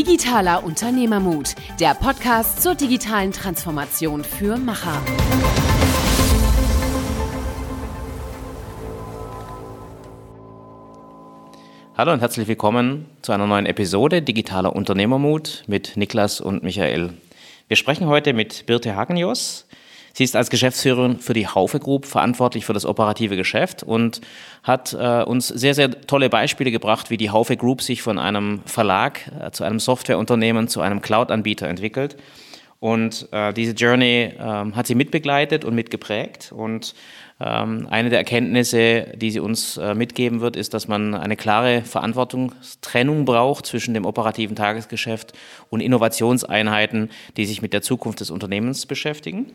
Digitaler Unternehmermut, der Podcast zur digitalen Transformation für Macher. Hallo und herzlich willkommen zu einer neuen Episode Digitaler Unternehmermut mit Niklas und Michael. Wir sprechen heute mit Birte Hagenjos. Sie ist als Geschäftsführerin für die Haufe Group verantwortlich für das operative Geschäft und hat äh, uns sehr, sehr tolle Beispiele gebracht, wie die Haufe Group sich von einem Verlag äh, zu einem Softwareunternehmen zu einem Cloud-Anbieter entwickelt. Und äh, diese Journey ähm, hat sie mitbegleitet und mitgeprägt. Und ähm, eine der Erkenntnisse, die sie uns äh, mitgeben wird, ist, dass man eine klare Verantwortungstrennung braucht zwischen dem operativen Tagesgeschäft und Innovationseinheiten, die sich mit der Zukunft des Unternehmens beschäftigen.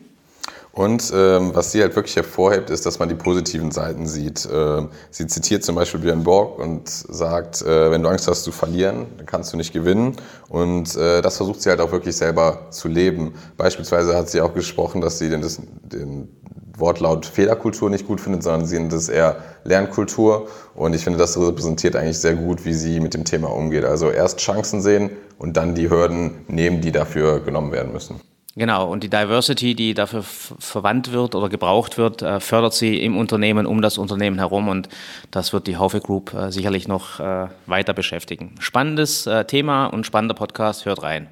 Und ähm, was sie halt wirklich hervorhebt, ist, dass man die positiven Seiten sieht. Ähm, sie zitiert zum Beispiel Björn Borg und sagt, äh, wenn du Angst hast zu verlieren, dann kannst du nicht gewinnen. Und äh, das versucht sie halt auch wirklich selber zu leben. Beispielsweise hat sie auch gesprochen, dass sie den, den Wortlaut Fehlerkultur nicht gut findet, sondern sie nennt es eher Lernkultur. Und ich finde, das repräsentiert eigentlich sehr gut, wie sie mit dem Thema umgeht. Also erst Chancen sehen und dann die Hürden nehmen, die dafür genommen werden müssen. Genau, und die Diversity, die dafür verwandt wird oder gebraucht wird, äh, fördert sie im Unternehmen, um das Unternehmen herum und das wird die Haufe Group äh, sicherlich noch äh, weiter beschäftigen. Spannendes Thema und spannender Podcast, hört rein.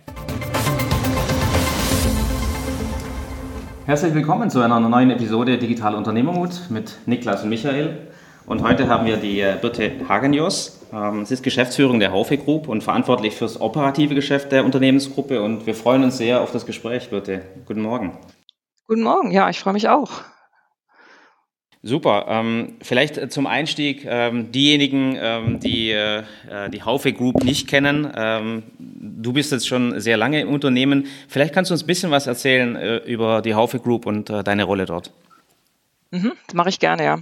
Herzlich willkommen zu einer neuen Episode Digitale Unternehmermut mit Niklas und Michael. Und heute haben wir die Birte Hagenjos. Ähm, sie ist Geschäftsführung der Haufe Group und verantwortlich fürs operative Geschäft der Unternehmensgruppe. Und wir freuen uns sehr auf das Gespräch, Birte. Guten Morgen. Guten Morgen, ja, ich freue mich auch. Super. Ähm, vielleicht zum Einstieg ähm, diejenigen, die äh, die Haufe Group nicht kennen. Du bist jetzt schon sehr lange im Unternehmen. Vielleicht kannst du uns ein bisschen was erzählen äh, über die Haufe Group und äh, deine Rolle dort. Mhm, das mache ich gerne, ja.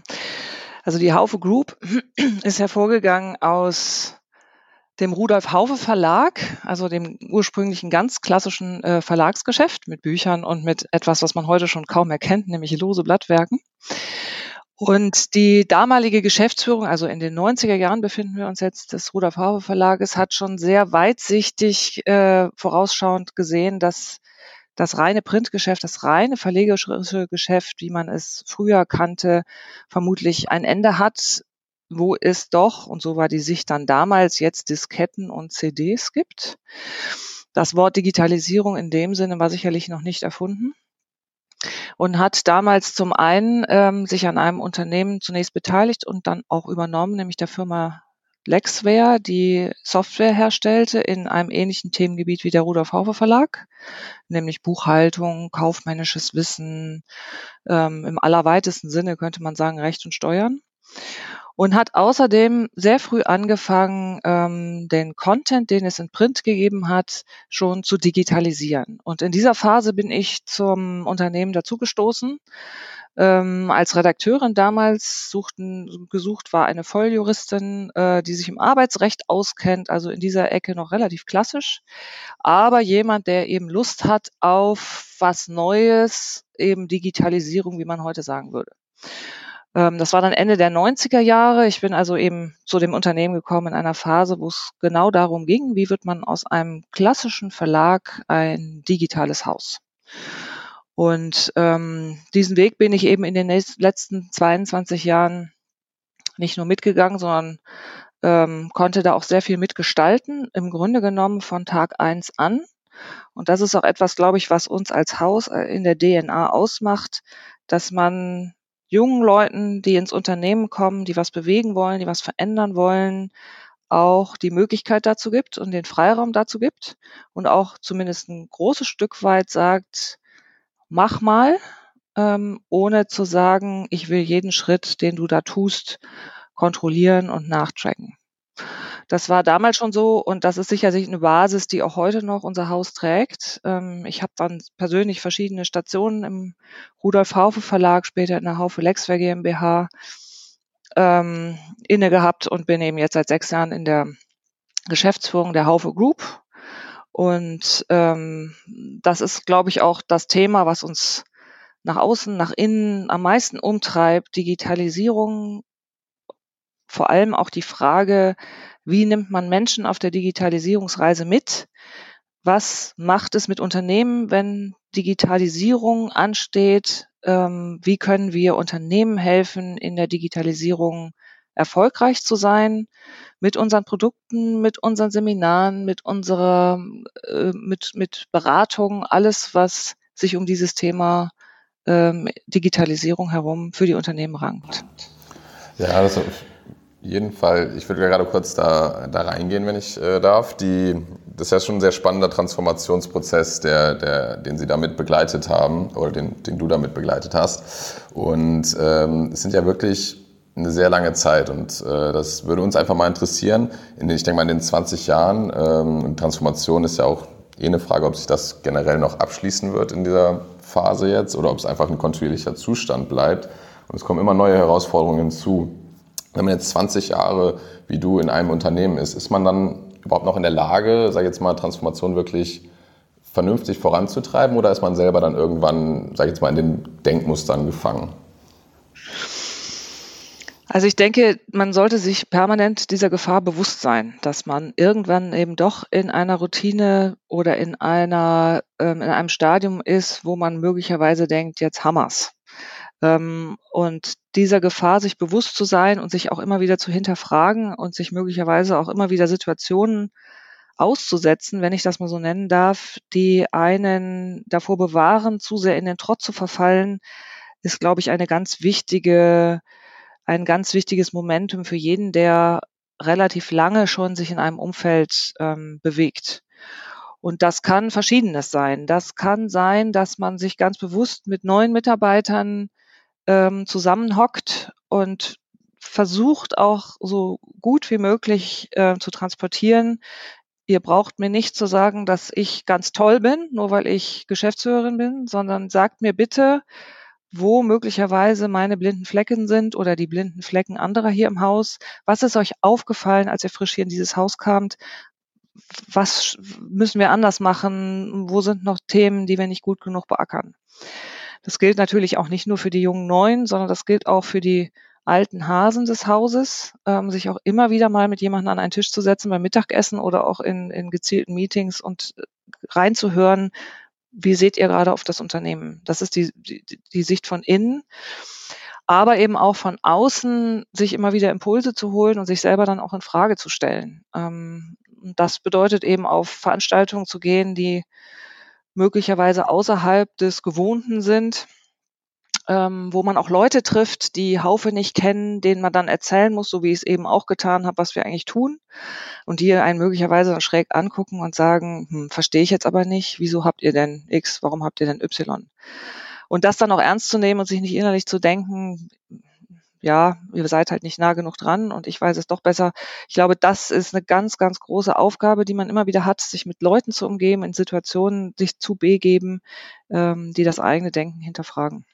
Also die Haufe Group ist hervorgegangen aus dem Rudolf Haufe Verlag, also dem ursprünglichen ganz klassischen äh, Verlagsgeschäft mit Büchern und mit etwas, was man heute schon kaum erkennt, nämlich lose Blattwerken. Und die damalige Geschäftsführung, also in den 90er Jahren befinden wir uns jetzt des Rudolf Haufe Verlages, hat schon sehr weitsichtig äh, vorausschauend gesehen, dass das reine Printgeschäft, das reine verlegerische Geschäft, wie man es früher kannte, vermutlich ein Ende hat, wo es doch, und so war die Sicht dann damals, jetzt Disketten und CDs gibt. Das Wort Digitalisierung in dem Sinne war sicherlich noch nicht erfunden und hat damals zum einen ähm, sich an einem Unternehmen zunächst beteiligt und dann auch übernommen, nämlich der Firma Lexware, die Software herstellte in einem ähnlichen Themengebiet wie der Rudolf Haufe Verlag, nämlich Buchhaltung, kaufmännisches Wissen, ähm, im allerweitesten Sinne könnte man sagen Recht und Steuern. Und hat außerdem sehr früh angefangen, ähm, den Content, den es in Print gegeben hat, schon zu digitalisieren. Und in dieser Phase bin ich zum Unternehmen dazugestoßen ähm, als Redakteurin damals suchten, gesucht war eine Volljuristin, äh, die sich im Arbeitsrecht auskennt, also in dieser Ecke noch relativ klassisch, aber jemand, der eben Lust hat auf was Neues, eben Digitalisierung, wie man heute sagen würde. Ähm, das war dann Ende der 90er Jahre. Ich bin also eben zu dem Unternehmen gekommen in einer Phase, wo es genau darum ging, wie wird man aus einem klassischen Verlag ein digitales Haus. Und ähm, diesen Weg bin ich eben in den letzten 22 Jahren nicht nur mitgegangen, sondern ähm, konnte da auch sehr viel mitgestalten, im Grunde genommen von Tag eins an. Und das ist auch etwas, glaube ich, was uns als Haus äh, in der DNA ausmacht, dass man jungen Leuten, die ins Unternehmen kommen, die was bewegen wollen, die was verändern wollen, auch die Möglichkeit dazu gibt und den Freiraum dazu gibt und auch zumindest ein großes Stück weit sagt, mach mal, ähm, ohne zu sagen, ich will jeden Schritt, den du da tust, kontrollieren und nachtracken. Das war damals schon so und das ist sicherlich eine Basis, die auch heute noch unser Haus trägt. Ähm, ich habe dann persönlich verschiedene Stationen im Rudolf Haufe Verlag, später in der Haufe Lexware GmbH ähm, inne gehabt und bin eben jetzt seit sechs Jahren in der Geschäftsführung der Haufe Group und ähm, das ist, glaube ich, auch das Thema, was uns nach außen, nach innen am meisten umtreibt. Digitalisierung, vor allem auch die Frage, wie nimmt man Menschen auf der Digitalisierungsreise mit? Was macht es mit Unternehmen, wenn Digitalisierung ansteht? Ähm, wie können wir Unternehmen helfen, in der Digitalisierung erfolgreich zu sein? Mit unseren Produkten, mit unseren Seminaren, mit unserer, äh, mit, mit Beratung, alles, was sich um dieses Thema ähm, Digitalisierung herum für die Unternehmen rankt. Ja, das auf jeden Fall. Ich würde gerade kurz da, da reingehen, wenn ich äh, darf. Die, das ist ja schon ein sehr spannender Transformationsprozess, der, der, den Sie damit begleitet haben oder den, den du damit begleitet hast. Und ähm, es sind ja wirklich eine sehr lange Zeit und äh, das würde uns einfach mal interessieren. In den, ich denke mal, in den 20 Jahren, ähm, Transformation ist ja auch eh eine Frage, ob sich das generell noch abschließen wird in dieser Phase jetzt oder ob es einfach ein kontinuierlicher Zustand bleibt. Und es kommen immer neue Herausforderungen hinzu. Wenn man jetzt 20 Jahre wie du in einem Unternehmen ist, ist man dann überhaupt noch in der Lage, sage ich jetzt mal, Transformation wirklich vernünftig voranzutreiben oder ist man selber dann irgendwann, sage ich jetzt mal, in den Denkmustern gefangen? Also ich denke, man sollte sich permanent dieser Gefahr bewusst sein, dass man irgendwann eben doch in einer Routine oder in einer ähm, in einem Stadium ist, wo man möglicherweise denkt, jetzt Hammers. Ähm, und dieser Gefahr sich bewusst zu sein und sich auch immer wieder zu hinterfragen und sich möglicherweise auch immer wieder Situationen auszusetzen, wenn ich das mal so nennen darf, die einen davor bewahren, zu sehr in den Trott zu verfallen, ist, glaube ich, eine ganz wichtige ein ganz wichtiges Momentum für jeden, der relativ lange schon sich in einem Umfeld ähm, bewegt. Und das kann verschiedenes sein. Das kann sein, dass man sich ganz bewusst mit neuen Mitarbeitern ähm, zusammenhockt und versucht auch so gut wie möglich äh, zu transportieren. Ihr braucht mir nicht zu sagen, dass ich ganz toll bin, nur weil ich Geschäftsführerin bin, sondern sagt mir bitte, wo möglicherweise meine blinden Flecken sind oder die blinden Flecken anderer hier im Haus. Was ist euch aufgefallen, als ihr frisch hier in dieses Haus kamt? Was müssen wir anders machen? Wo sind noch Themen, die wir nicht gut genug beackern? Das gilt natürlich auch nicht nur für die jungen Neuen, sondern das gilt auch für die alten Hasen des Hauses, ähm, sich auch immer wieder mal mit jemandem an einen Tisch zu setzen beim Mittagessen oder auch in, in gezielten Meetings und äh, reinzuhören, wie seht ihr gerade auf das Unternehmen? Das ist die, die, die Sicht von innen aber eben auch von außen sich immer wieder Impulse zu holen und sich selber dann auch in Frage zu stellen. Ähm, das bedeutet eben auf Veranstaltungen zu gehen, die möglicherweise außerhalb des Gewohnten sind, ähm, wo man auch Leute trifft, die Haufe nicht kennen, denen man dann erzählen muss, so wie ich es eben auch getan habe, was wir eigentlich tun. Und die einen möglicherweise schräg angucken und sagen, hm, verstehe ich jetzt aber nicht, wieso habt ihr denn X, warum habt ihr denn Y? Und das dann auch ernst zu nehmen und sich nicht innerlich zu denken, ja, ihr seid halt nicht nah genug dran und ich weiß es doch besser. Ich glaube, das ist eine ganz, ganz große Aufgabe, die man immer wieder hat, sich mit Leuten zu umgeben, in Situationen sich zu begeben, ähm, die das eigene Denken hinterfragen.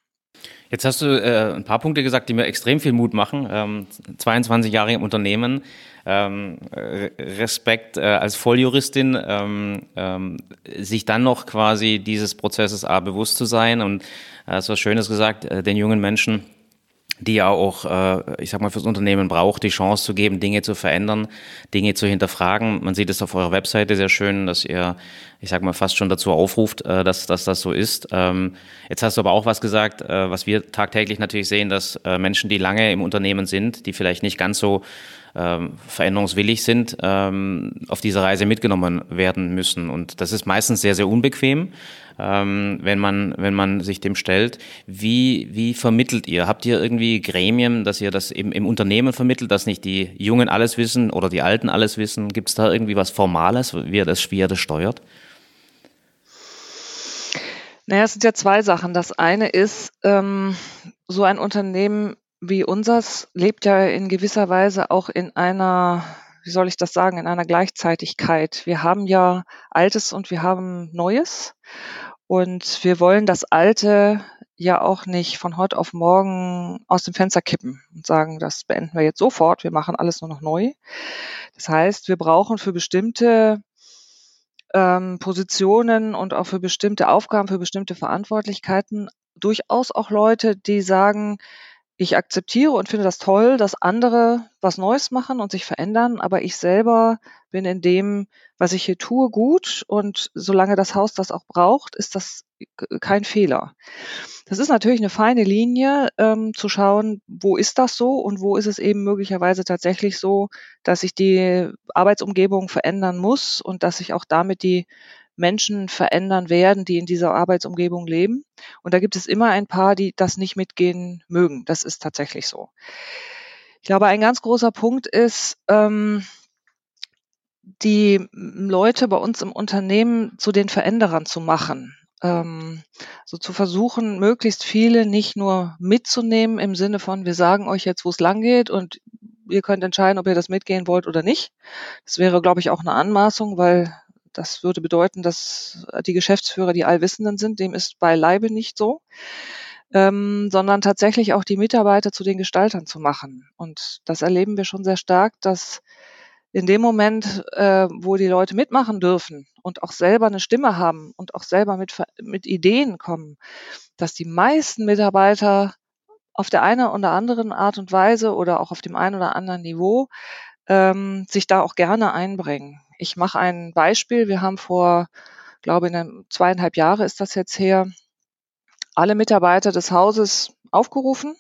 Jetzt hast du äh, ein paar Punkte gesagt, die mir extrem viel Mut machen. Ähm, 22 Jahre im Unternehmen, ähm, Respekt äh, als Volljuristin, ähm, ähm, sich dann noch quasi dieses Prozesses A bewusst zu sein und äh, hast was Schönes gesagt, äh, den jungen Menschen die ja auch, äh, ich sag mal, fürs Unternehmen braucht, die Chance zu geben, Dinge zu verändern, Dinge zu hinterfragen. Man sieht es auf eurer Webseite sehr schön, dass ihr, ich sag mal, fast schon dazu aufruft, äh, dass, dass das so ist. Ähm, jetzt hast du aber auch was gesagt, äh, was wir tagtäglich natürlich sehen, dass äh, Menschen, die lange im Unternehmen sind, die vielleicht nicht ganz so ähm, veränderungswillig sind, ähm, auf diese Reise mitgenommen werden müssen. Und das ist meistens sehr, sehr unbequem, ähm, wenn, man, wenn man sich dem stellt. Wie, wie vermittelt ihr? Habt ihr irgendwie Gremien, dass ihr das im, im Unternehmen vermittelt, dass nicht die Jungen alles wissen oder die Alten alles wissen? Gibt es da irgendwie was Formales, wie ihr das, wie ihr das steuert? Naja, es sind ja zwei Sachen. Das eine ist, ähm, so ein Unternehmen wie unseres lebt ja in gewisser Weise auch in einer, wie soll ich das sagen, in einer Gleichzeitigkeit. Wir haben ja Altes und wir haben Neues. Und wir wollen das Alte ja auch nicht von heute auf morgen aus dem Fenster kippen und sagen, das beenden wir jetzt sofort, wir machen alles nur noch neu. Das heißt, wir brauchen für bestimmte ähm, Positionen und auch für bestimmte Aufgaben, für bestimmte Verantwortlichkeiten durchaus auch Leute, die sagen, ich akzeptiere und finde das toll, dass andere was Neues machen und sich verändern, aber ich selber bin in dem, was ich hier tue, gut und solange das Haus das auch braucht, ist das kein Fehler. Das ist natürlich eine feine Linie, ähm, zu schauen, wo ist das so und wo ist es eben möglicherweise tatsächlich so, dass sich die Arbeitsumgebung verändern muss und dass sich auch damit die Menschen verändern werden, die in dieser Arbeitsumgebung leben. Und da gibt es immer ein paar, die das nicht mitgehen mögen. Das ist tatsächlich so. Ich glaube, ein ganz großer Punkt ist, ähm, die Leute bei uns im Unternehmen zu den Veränderern zu machen. Ähm, so zu versuchen, möglichst viele nicht nur mitzunehmen im Sinne von, wir sagen euch jetzt, wo es lang geht und ihr könnt entscheiden, ob ihr das mitgehen wollt oder nicht. Das wäre, glaube ich, auch eine Anmaßung, weil das würde bedeuten, dass die Geschäftsführer die Allwissenden sind. Dem ist beileibe nicht so. Ähm, sondern tatsächlich auch die Mitarbeiter zu den Gestaltern zu machen. Und das erleben wir schon sehr stark, dass in dem Moment, äh, wo die Leute mitmachen dürfen und auch selber eine Stimme haben und auch selber mit, mit Ideen kommen, dass die meisten Mitarbeiter auf der einen oder anderen Art und Weise oder auch auf dem einen oder anderen Niveau ähm, sich da auch gerne einbringen. Ich mache ein Beispiel. Wir haben vor, glaube ich, in zweieinhalb Jahre ist das jetzt her, alle Mitarbeiter des Hauses aufgerufen,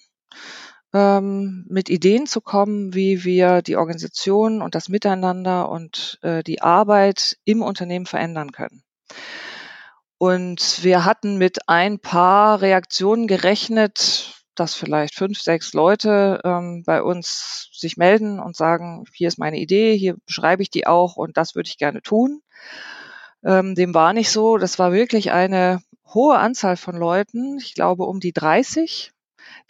ähm, mit Ideen zu kommen, wie wir die Organisation und das Miteinander und äh, die Arbeit im Unternehmen verändern können. Und wir hatten mit ein paar Reaktionen gerechnet, dass vielleicht fünf, sechs Leute ähm, bei uns sich melden und sagen, hier ist meine Idee, hier beschreibe ich die auch und das würde ich gerne tun. Ähm, dem war nicht so. Das war wirklich eine hohe Anzahl von Leuten, ich glaube um die 30,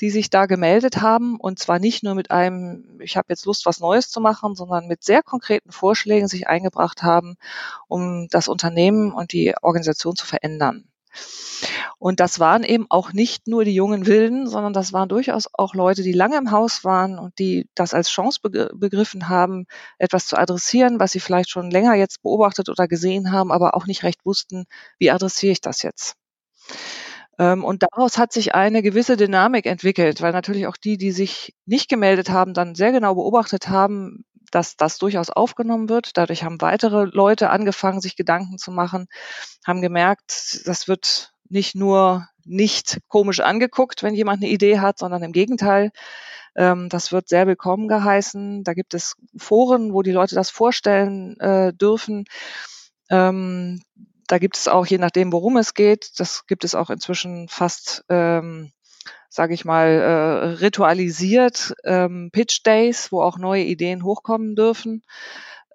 die sich da gemeldet haben und zwar nicht nur mit einem, ich habe jetzt Lust, was Neues zu machen, sondern mit sehr konkreten Vorschlägen sich eingebracht haben, um das Unternehmen und die Organisation zu verändern. Und das waren eben auch nicht nur die jungen Wilden, sondern das waren durchaus auch Leute, die lange im Haus waren und die das als Chance begriffen haben, etwas zu adressieren, was sie vielleicht schon länger jetzt beobachtet oder gesehen haben, aber auch nicht recht wussten, wie adressiere ich das jetzt. Ähm, und daraus hat sich eine gewisse Dynamik entwickelt, weil natürlich auch die, die sich nicht gemeldet haben, dann sehr genau beobachtet haben, dass das durchaus aufgenommen wird. Dadurch haben weitere Leute angefangen, sich Gedanken zu machen, haben gemerkt, das wird nicht nur nicht komisch angeguckt, wenn jemand eine Idee hat, sondern im Gegenteil. Ähm, das wird sehr willkommen geheißen. Da gibt es Foren, wo die Leute das vorstellen äh, dürfen. Ähm, da gibt es auch, je nachdem, worum es geht, das gibt es auch inzwischen fast, ähm, sage ich mal, äh, ritualisiert ähm, Pitch Days, wo auch neue Ideen hochkommen dürfen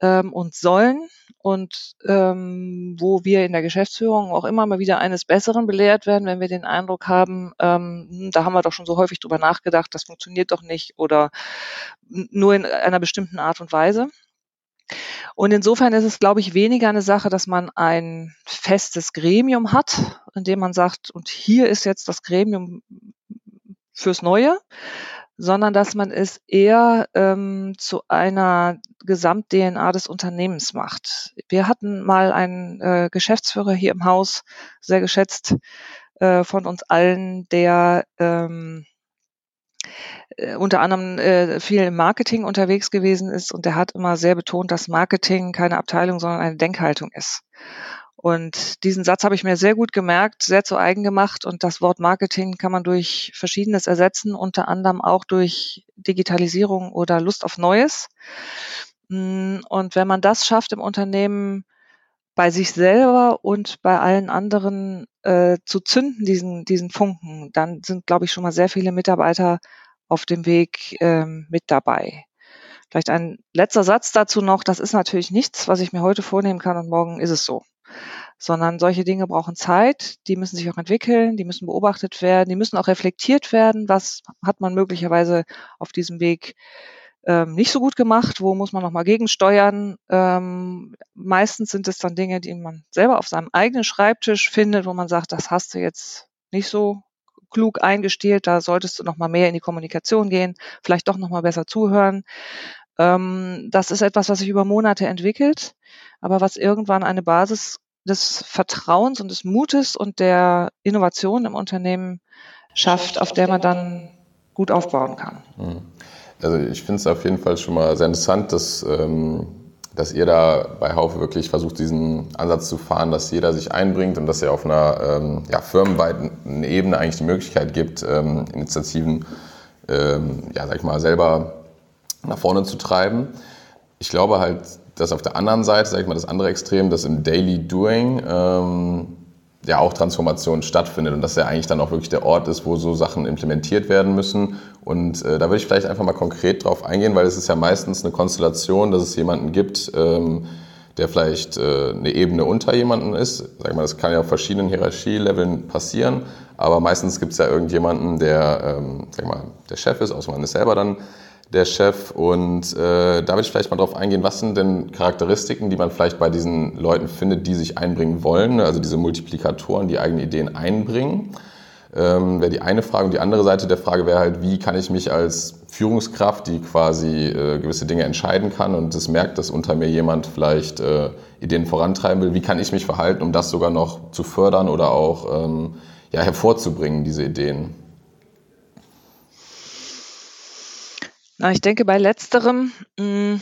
ähm, und sollen und ähm, wo wir in der Geschäftsführung auch immer mal wieder eines Besseren belehrt werden, wenn wir den Eindruck haben, ähm, hm, da haben wir doch schon so häufig drüber nachgedacht, das funktioniert doch nicht oder nur in einer bestimmten Art und Weise. Und insofern ist es, glaube ich, weniger eine Sache, dass man ein festes Gremium hat, in dem man sagt, und hier ist jetzt das Gremium fürs Neue, sondern dass man es eher ähm, zu einer Gesamt-DNA des Unternehmens macht. Wir hatten mal einen äh, Geschäftsführer hier im Haus, sehr geschätzt äh, von uns allen, der ähm, äh, unter anderem äh, viel im Marketing unterwegs gewesen ist und der hat immer sehr betont, dass Marketing keine Abteilung, sondern eine Denkhaltung ist. Und diesen Satz habe ich mir sehr gut gemerkt, sehr zu eigen gemacht. Und das Wort Marketing kann man durch Verschiedenes ersetzen, unter anderem auch durch Digitalisierung oder Lust auf Neues. Mm, und wenn man das schafft im Unternehmen, bei sich selber und bei allen anderen äh, zu zünden, diesen, diesen Funken, dann sind, glaube ich, schon mal sehr viele Mitarbeiter auf dem Weg ähm, mit dabei. Vielleicht ein letzter Satz dazu noch. Das ist natürlich nichts, was ich mir heute vornehmen kann und morgen ist es so sondern solche Dinge brauchen Zeit, die müssen sich auch entwickeln, die müssen beobachtet werden, die müssen auch reflektiert werden, was hat man möglicherweise auf diesem Weg ähm, nicht so gut gemacht, wo muss man nochmal gegensteuern. Ähm, meistens sind es dann Dinge, die man selber auf seinem eigenen Schreibtisch findet, wo man sagt, das hast du jetzt nicht so klug eingestielt, da solltest du nochmal mehr in die Kommunikation gehen, vielleicht doch nochmal besser zuhören. Ähm, das ist etwas, was sich über Monate entwickelt, aber was irgendwann eine Basis des Vertrauens und des Mutes und der Innovation im Unternehmen schafft, auf der man dann gut aufbauen kann. Mhm. Also ich finde es auf jeden Fall schon mal sehr interessant, dass, ähm, dass ihr da bei Haufe wirklich versucht, diesen Ansatz zu fahren, dass jeder sich einbringt und dass ihr auf einer ähm, ja, firmenweiten Ebene eigentlich die Möglichkeit gibt, ähm, Initiativen, ähm, ja, sag ich mal, selber nach vorne zu treiben. Ich glaube halt, dass auf der anderen Seite, sag ich mal, das andere Extrem, dass im Daily Doing ähm, ja auch Transformation stattfindet und dass er eigentlich dann auch wirklich der Ort ist, wo so Sachen implementiert werden müssen. Und äh, da würde ich vielleicht einfach mal konkret drauf eingehen, weil es ist ja meistens eine Konstellation, dass es jemanden gibt, ähm, der vielleicht äh, eine Ebene unter jemanden ist. Sag mal, das kann ja auf verschiedenen Hierarchieleveln passieren, aber meistens gibt es ja irgendjemanden, der, ähm, sag mal, der Chef ist, außer man ist selber dann der Chef. Und äh, da will ich vielleicht mal drauf eingehen, was sind denn Charakteristiken, die man vielleicht bei diesen Leuten findet, die sich einbringen wollen, also diese Multiplikatoren, die eigene Ideen einbringen. Ähm, wäre die eine Frage. Und die andere Seite der Frage wäre halt, wie kann ich mich als Führungskraft, die quasi äh, gewisse Dinge entscheiden kann und es merkt, dass unter mir jemand vielleicht äh, Ideen vorantreiben will, wie kann ich mich verhalten, um das sogar noch zu fördern oder auch ähm, ja, hervorzubringen, diese Ideen? Na, ich denke, bei letzterem mh, hm,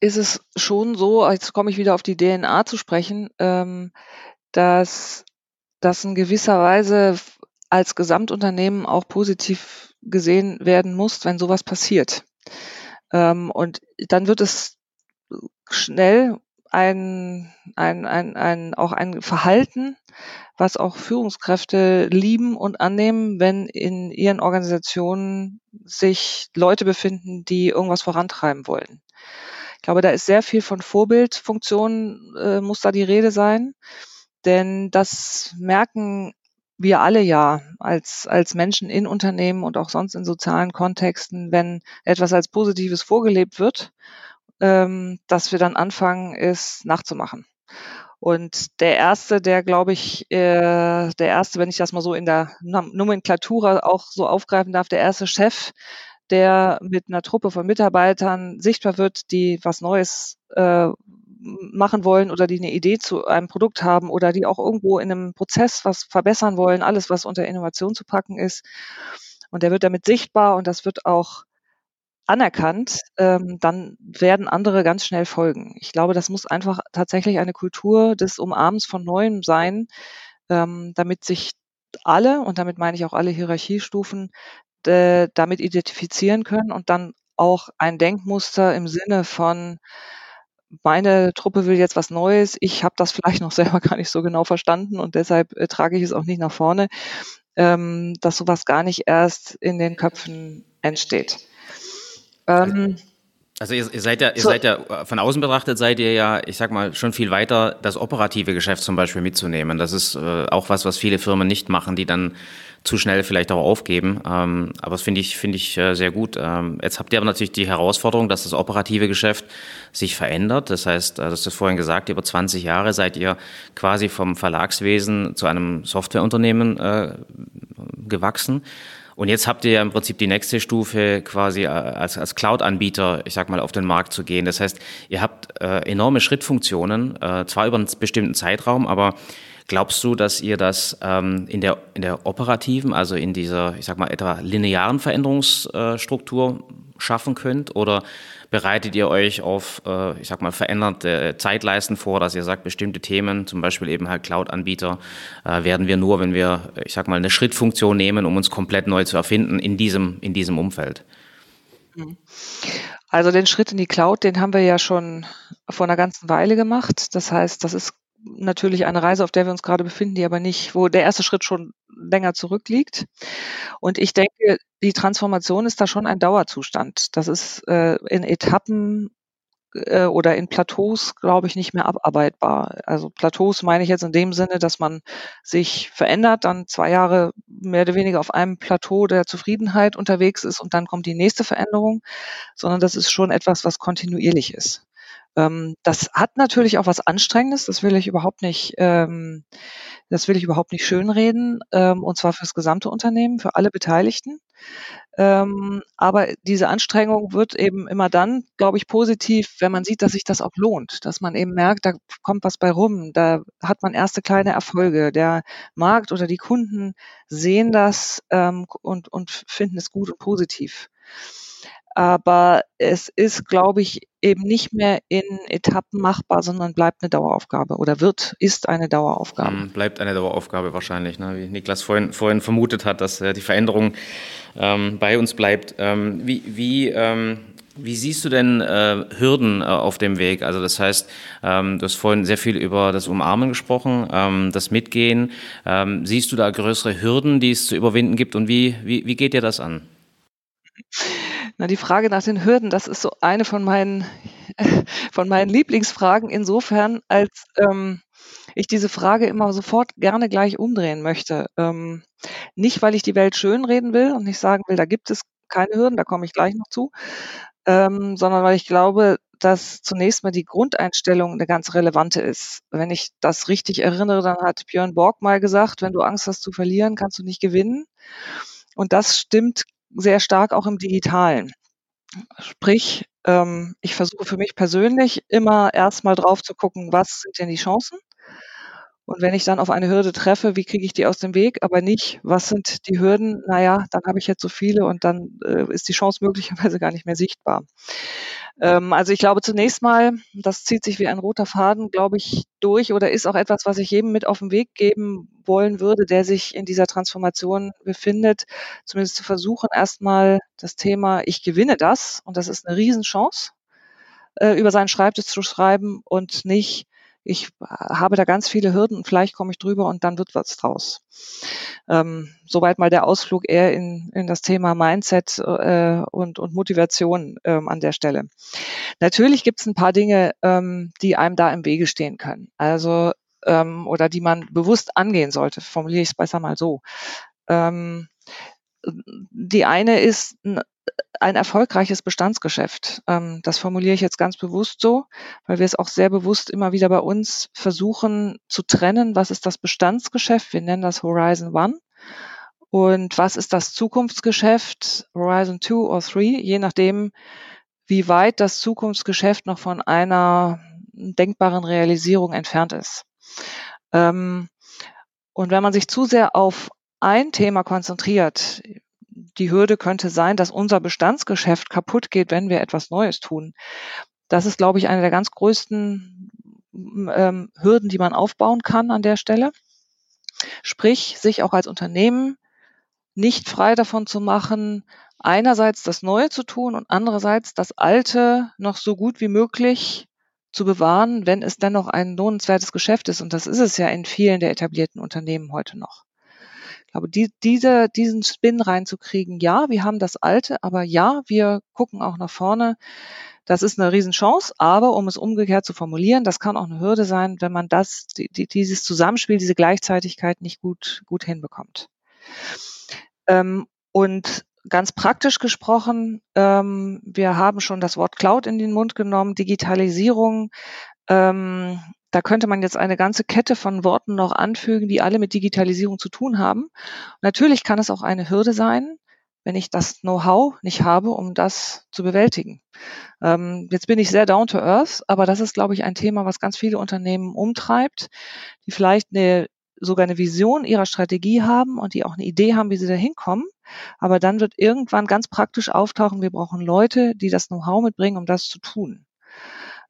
ist es schon so, jetzt komme ich wieder auf die DNA zu sprechen, ähm, dass das in gewisser Weise als Gesamtunternehmen auch positiv gesehen werden muss, wenn sowas passiert. Ähm, und dann wird es schnell ein, ein, ein, ein, auch ein Verhalten, was auch Führungskräfte lieben und annehmen, wenn in ihren Organisationen sich Leute befinden, die irgendwas vorantreiben wollen. Ich glaube, da ist sehr viel von Vorbildfunktionen, äh, muss da die Rede sein. Denn das merken wir alle ja als, als Menschen in Unternehmen und auch sonst in sozialen Kontexten, wenn etwas als Positives vorgelebt wird ähm, dass wir dann anfangen, es nachzumachen. Und der erste, der glaube ich, äh, der erste, wenn ich das mal so in der Nomenklatura auch so aufgreifen darf, der erste Chef, der mit einer Truppe von Mitarbeitern sichtbar wird, die was Neues äh, machen wollen oder die eine Idee zu einem Produkt haben oder die auch irgendwo in einem Prozess was verbessern wollen, alles, was unter Innovation zu packen ist. Und der wird damit sichtbar und das wird auch anerkannt, ähm, dann werden andere ganz schnell folgen. Ich glaube, das muss einfach tatsächlich eine Kultur des Umarmens von Neuem sein, ähm, damit sich alle, und damit meine ich auch alle Hierarchiestufen, äh, damit identifizieren können und dann auch ein Denkmuster im Sinne von meine Truppe will jetzt was Neues, ich habe das vielleicht noch selber gar nicht so genau verstanden und deshalb äh, trage ich es auch nicht nach vorne, ähm, dass sowas gar nicht erst in den Köpfen entsteht. Ähm, also ihr, ihr, seid ja, ihr so, seid ja von außen betrachtet seid ihr ja, ich sag mal, schon viel weiter, das operative Geschäft zum Beispiel mitzunehmen. Das ist äh, auch was, was viele Firmen nicht machen, die dann zu schnell vielleicht auch aufgeben. Ähm, aber das finde ich, finde ich äh, sehr gut. Ähm, jetzt habt ihr aber natürlich die Herausforderung, dass das operative Geschäft sich verändert. Das heißt, äh, das ist vorhin gesagt, über 20 Jahre seid ihr quasi vom Verlagswesen zu einem Softwareunternehmen äh, gewachsen. Und jetzt habt ihr ja im Prinzip die nächste Stufe quasi äh, als, als Cloud-Anbieter, ich sag mal, auf den Markt zu gehen. Das heißt, ihr habt äh, enorme Schrittfunktionen, äh, zwar über einen bestimmten Zeitraum, aber glaubst du, dass ihr das ähm, in, der, in der operativen, also in dieser, ich sag mal, etwa linearen Veränderungsstruktur schaffen könnt? Oder bereitet ihr euch auf, äh, ich sag mal, veränderte Zeitleisten vor, dass ihr sagt, bestimmte Themen, zum Beispiel eben halt Cloud-Anbieter, äh, werden wir nur, wenn wir, ich sag mal, eine Schrittfunktion nehmen, um uns komplett neu zu erfinden in diesem, in diesem Umfeld? Mhm. Also den Schritt in die Cloud, den haben wir ja schon vor einer ganzen Weile gemacht. Das heißt, das ist natürlich eine Reise, auf der wir uns gerade befinden, die aber nicht, wo der erste Schritt schon länger zurückliegt. Und ich denke, die Transformation ist da schon ein Dauerzustand. Das ist äh, in Etappen äh, oder in Plateaus, glaube ich, nicht mehr abarbeitbar. Also Plateaus meine ich jetzt in dem Sinne, dass man sich verändert, dann zwei Jahre mehr oder weniger auf einem Plateau der Zufriedenheit unterwegs ist und dann kommt die nächste Veränderung, sondern das ist schon etwas, was kontinuierlich ist. Ähm, das hat natürlich auch was Anstrengendes, das will ich überhaupt nicht, ähm, das will ich überhaupt nicht schönreden, ähm, und zwar fürs gesamte Unternehmen, für alle Beteiligten. Ähm, aber diese Anstrengung wird eben immer dann, glaube ich, positiv, wenn man sieht, dass sich das auch lohnt, dass man eben merkt, da kommt was bei rum, da hat man erste kleine Erfolge. Der Markt oder die Kunden sehen das ähm, und, und finden es gut und positiv. Aber es ist, glaube ich, eben nicht mehr in Etappen machbar, sondern bleibt eine Daueraufgabe oder wird, ist eine Daueraufgabe. Ähm, bleibt eine Daueraufgabe wahrscheinlich, ne? wie Niklas vorhin, vorhin vermutet hat, dass äh, die Veränderung ähm, bei uns bleibt. Ähm, wie, wie, ähm, wie siehst du denn äh, Hürden äh, auf dem Weg? Also das heißt, ähm, du hast vorhin sehr viel über das Umarmen gesprochen, ähm, das Mitgehen. Ähm, siehst du da größere Hürden, die es zu überwinden gibt und wie, wie, wie geht dir das an? Na, die Frage nach den Hürden, das ist so eine von meinen, von meinen Lieblingsfragen insofern, als ähm, ich diese Frage immer sofort gerne gleich umdrehen möchte. Ähm, nicht, weil ich die Welt schönreden will und nicht sagen will, da gibt es keine Hürden, da komme ich gleich noch zu, ähm, sondern weil ich glaube, dass zunächst mal die Grundeinstellung eine ganz relevante ist. Wenn ich das richtig erinnere, dann hat Björn Borg mal gesagt, wenn du Angst hast zu verlieren, kannst du nicht gewinnen. Und das stimmt sehr stark auch im Digitalen. Sprich, ähm, ich versuche für mich persönlich immer erstmal drauf zu gucken, was sind denn die Chancen? Und wenn ich dann auf eine Hürde treffe, wie kriege ich die aus dem Weg? Aber nicht, was sind die Hürden? Naja, dann habe ich jetzt so viele und dann äh, ist die Chance möglicherweise gar nicht mehr sichtbar. Ähm, also ich glaube zunächst mal, das zieht sich wie ein roter Faden, glaube ich, durch oder ist auch etwas, was ich jedem mit auf den Weg geben wollen würde, der sich in dieser Transformation befindet, zumindest zu versuchen, erstmal das Thema, ich gewinne das und das ist eine Riesenchance, äh, über seinen Schreibtisch zu schreiben und nicht, ich habe da ganz viele Hürden und vielleicht komme ich drüber und dann wird was draus. Ähm, soweit mal der Ausflug eher in, in das Thema Mindset äh, und, und Motivation ähm, an der Stelle. Natürlich gibt es ein paar Dinge, ähm, die einem da im Wege stehen können. Also ähm, oder die man bewusst angehen sollte, formuliere ich es besser mal so. Ähm, die eine ist ein erfolgreiches Bestandsgeschäft. Ähm, das formuliere ich jetzt ganz bewusst so, weil wir es auch sehr bewusst immer wieder bei uns versuchen zu trennen. Was ist das Bestandsgeschäft? Wir nennen das Horizon One. Und was ist das Zukunftsgeschäft? Horizon 2 oder 3, je nachdem, wie weit das Zukunftsgeschäft noch von einer denkbaren Realisierung entfernt ist. Ähm, und wenn man sich zu sehr auf ein Thema konzentriert, die Hürde könnte sein, dass unser Bestandsgeschäft kaputt geht, wenn wir etwas Neues tun. Das ist, glaube ich, eine der ganz größten ähm, Hürden, die man aufbauen kann an der Stelle. Sprich, sich auch als Unternehmen nicht frei davon zu machen, einerseits das Neue zu tun und andererseits das Alte noch so gut wie möglich zu bewahren, wenn es dennoch ein lohnenswertes Geschäft ist. Und das ist es ja in vielen der etablierten Unternehmen heute noch. Ich glaube, die, diese, diesen Spin reinzukriegen, ja, wir haben das Alte, aber ja, wir gucken auch nach vorne. Das ist eine Riesenchance, aber um es umgekehrt zu formulieren, das kann auch eine Hürde sein, wenn man das, die, die, dieses Zusammenspiel, diese Gleichzeitigkeit nicht gut, gut hinbekommt. Ähm, und ganz praktisch gesprochen, ähm, wir haben schon das Wort Cloud in den Mund genommen, Digitalisierung. Ähm, da könnte man jetzt eine ganze Kette von Worten noch anfügen, die alle mit Digitalisierung zu tun haben. Natürlich kann es auch eine Hürde sein, wenn ich das Know-how nicht habe, um das zu bewältigen. Ähm, jetzt bin ich sehr down to earth, aber das ist, glaube ich, ein Thema, was ganz viele Unternehmen umtreibt, die vielleicht eine, sogar eine Vision ihrer Strategie haben und die auch eine Idee haben, wie sie da hinkommen. Aber dann wird irgendwann ganz praktisch auftauchen, wir brauchen Leute, die das Know-how mitbringen, um das zu tun.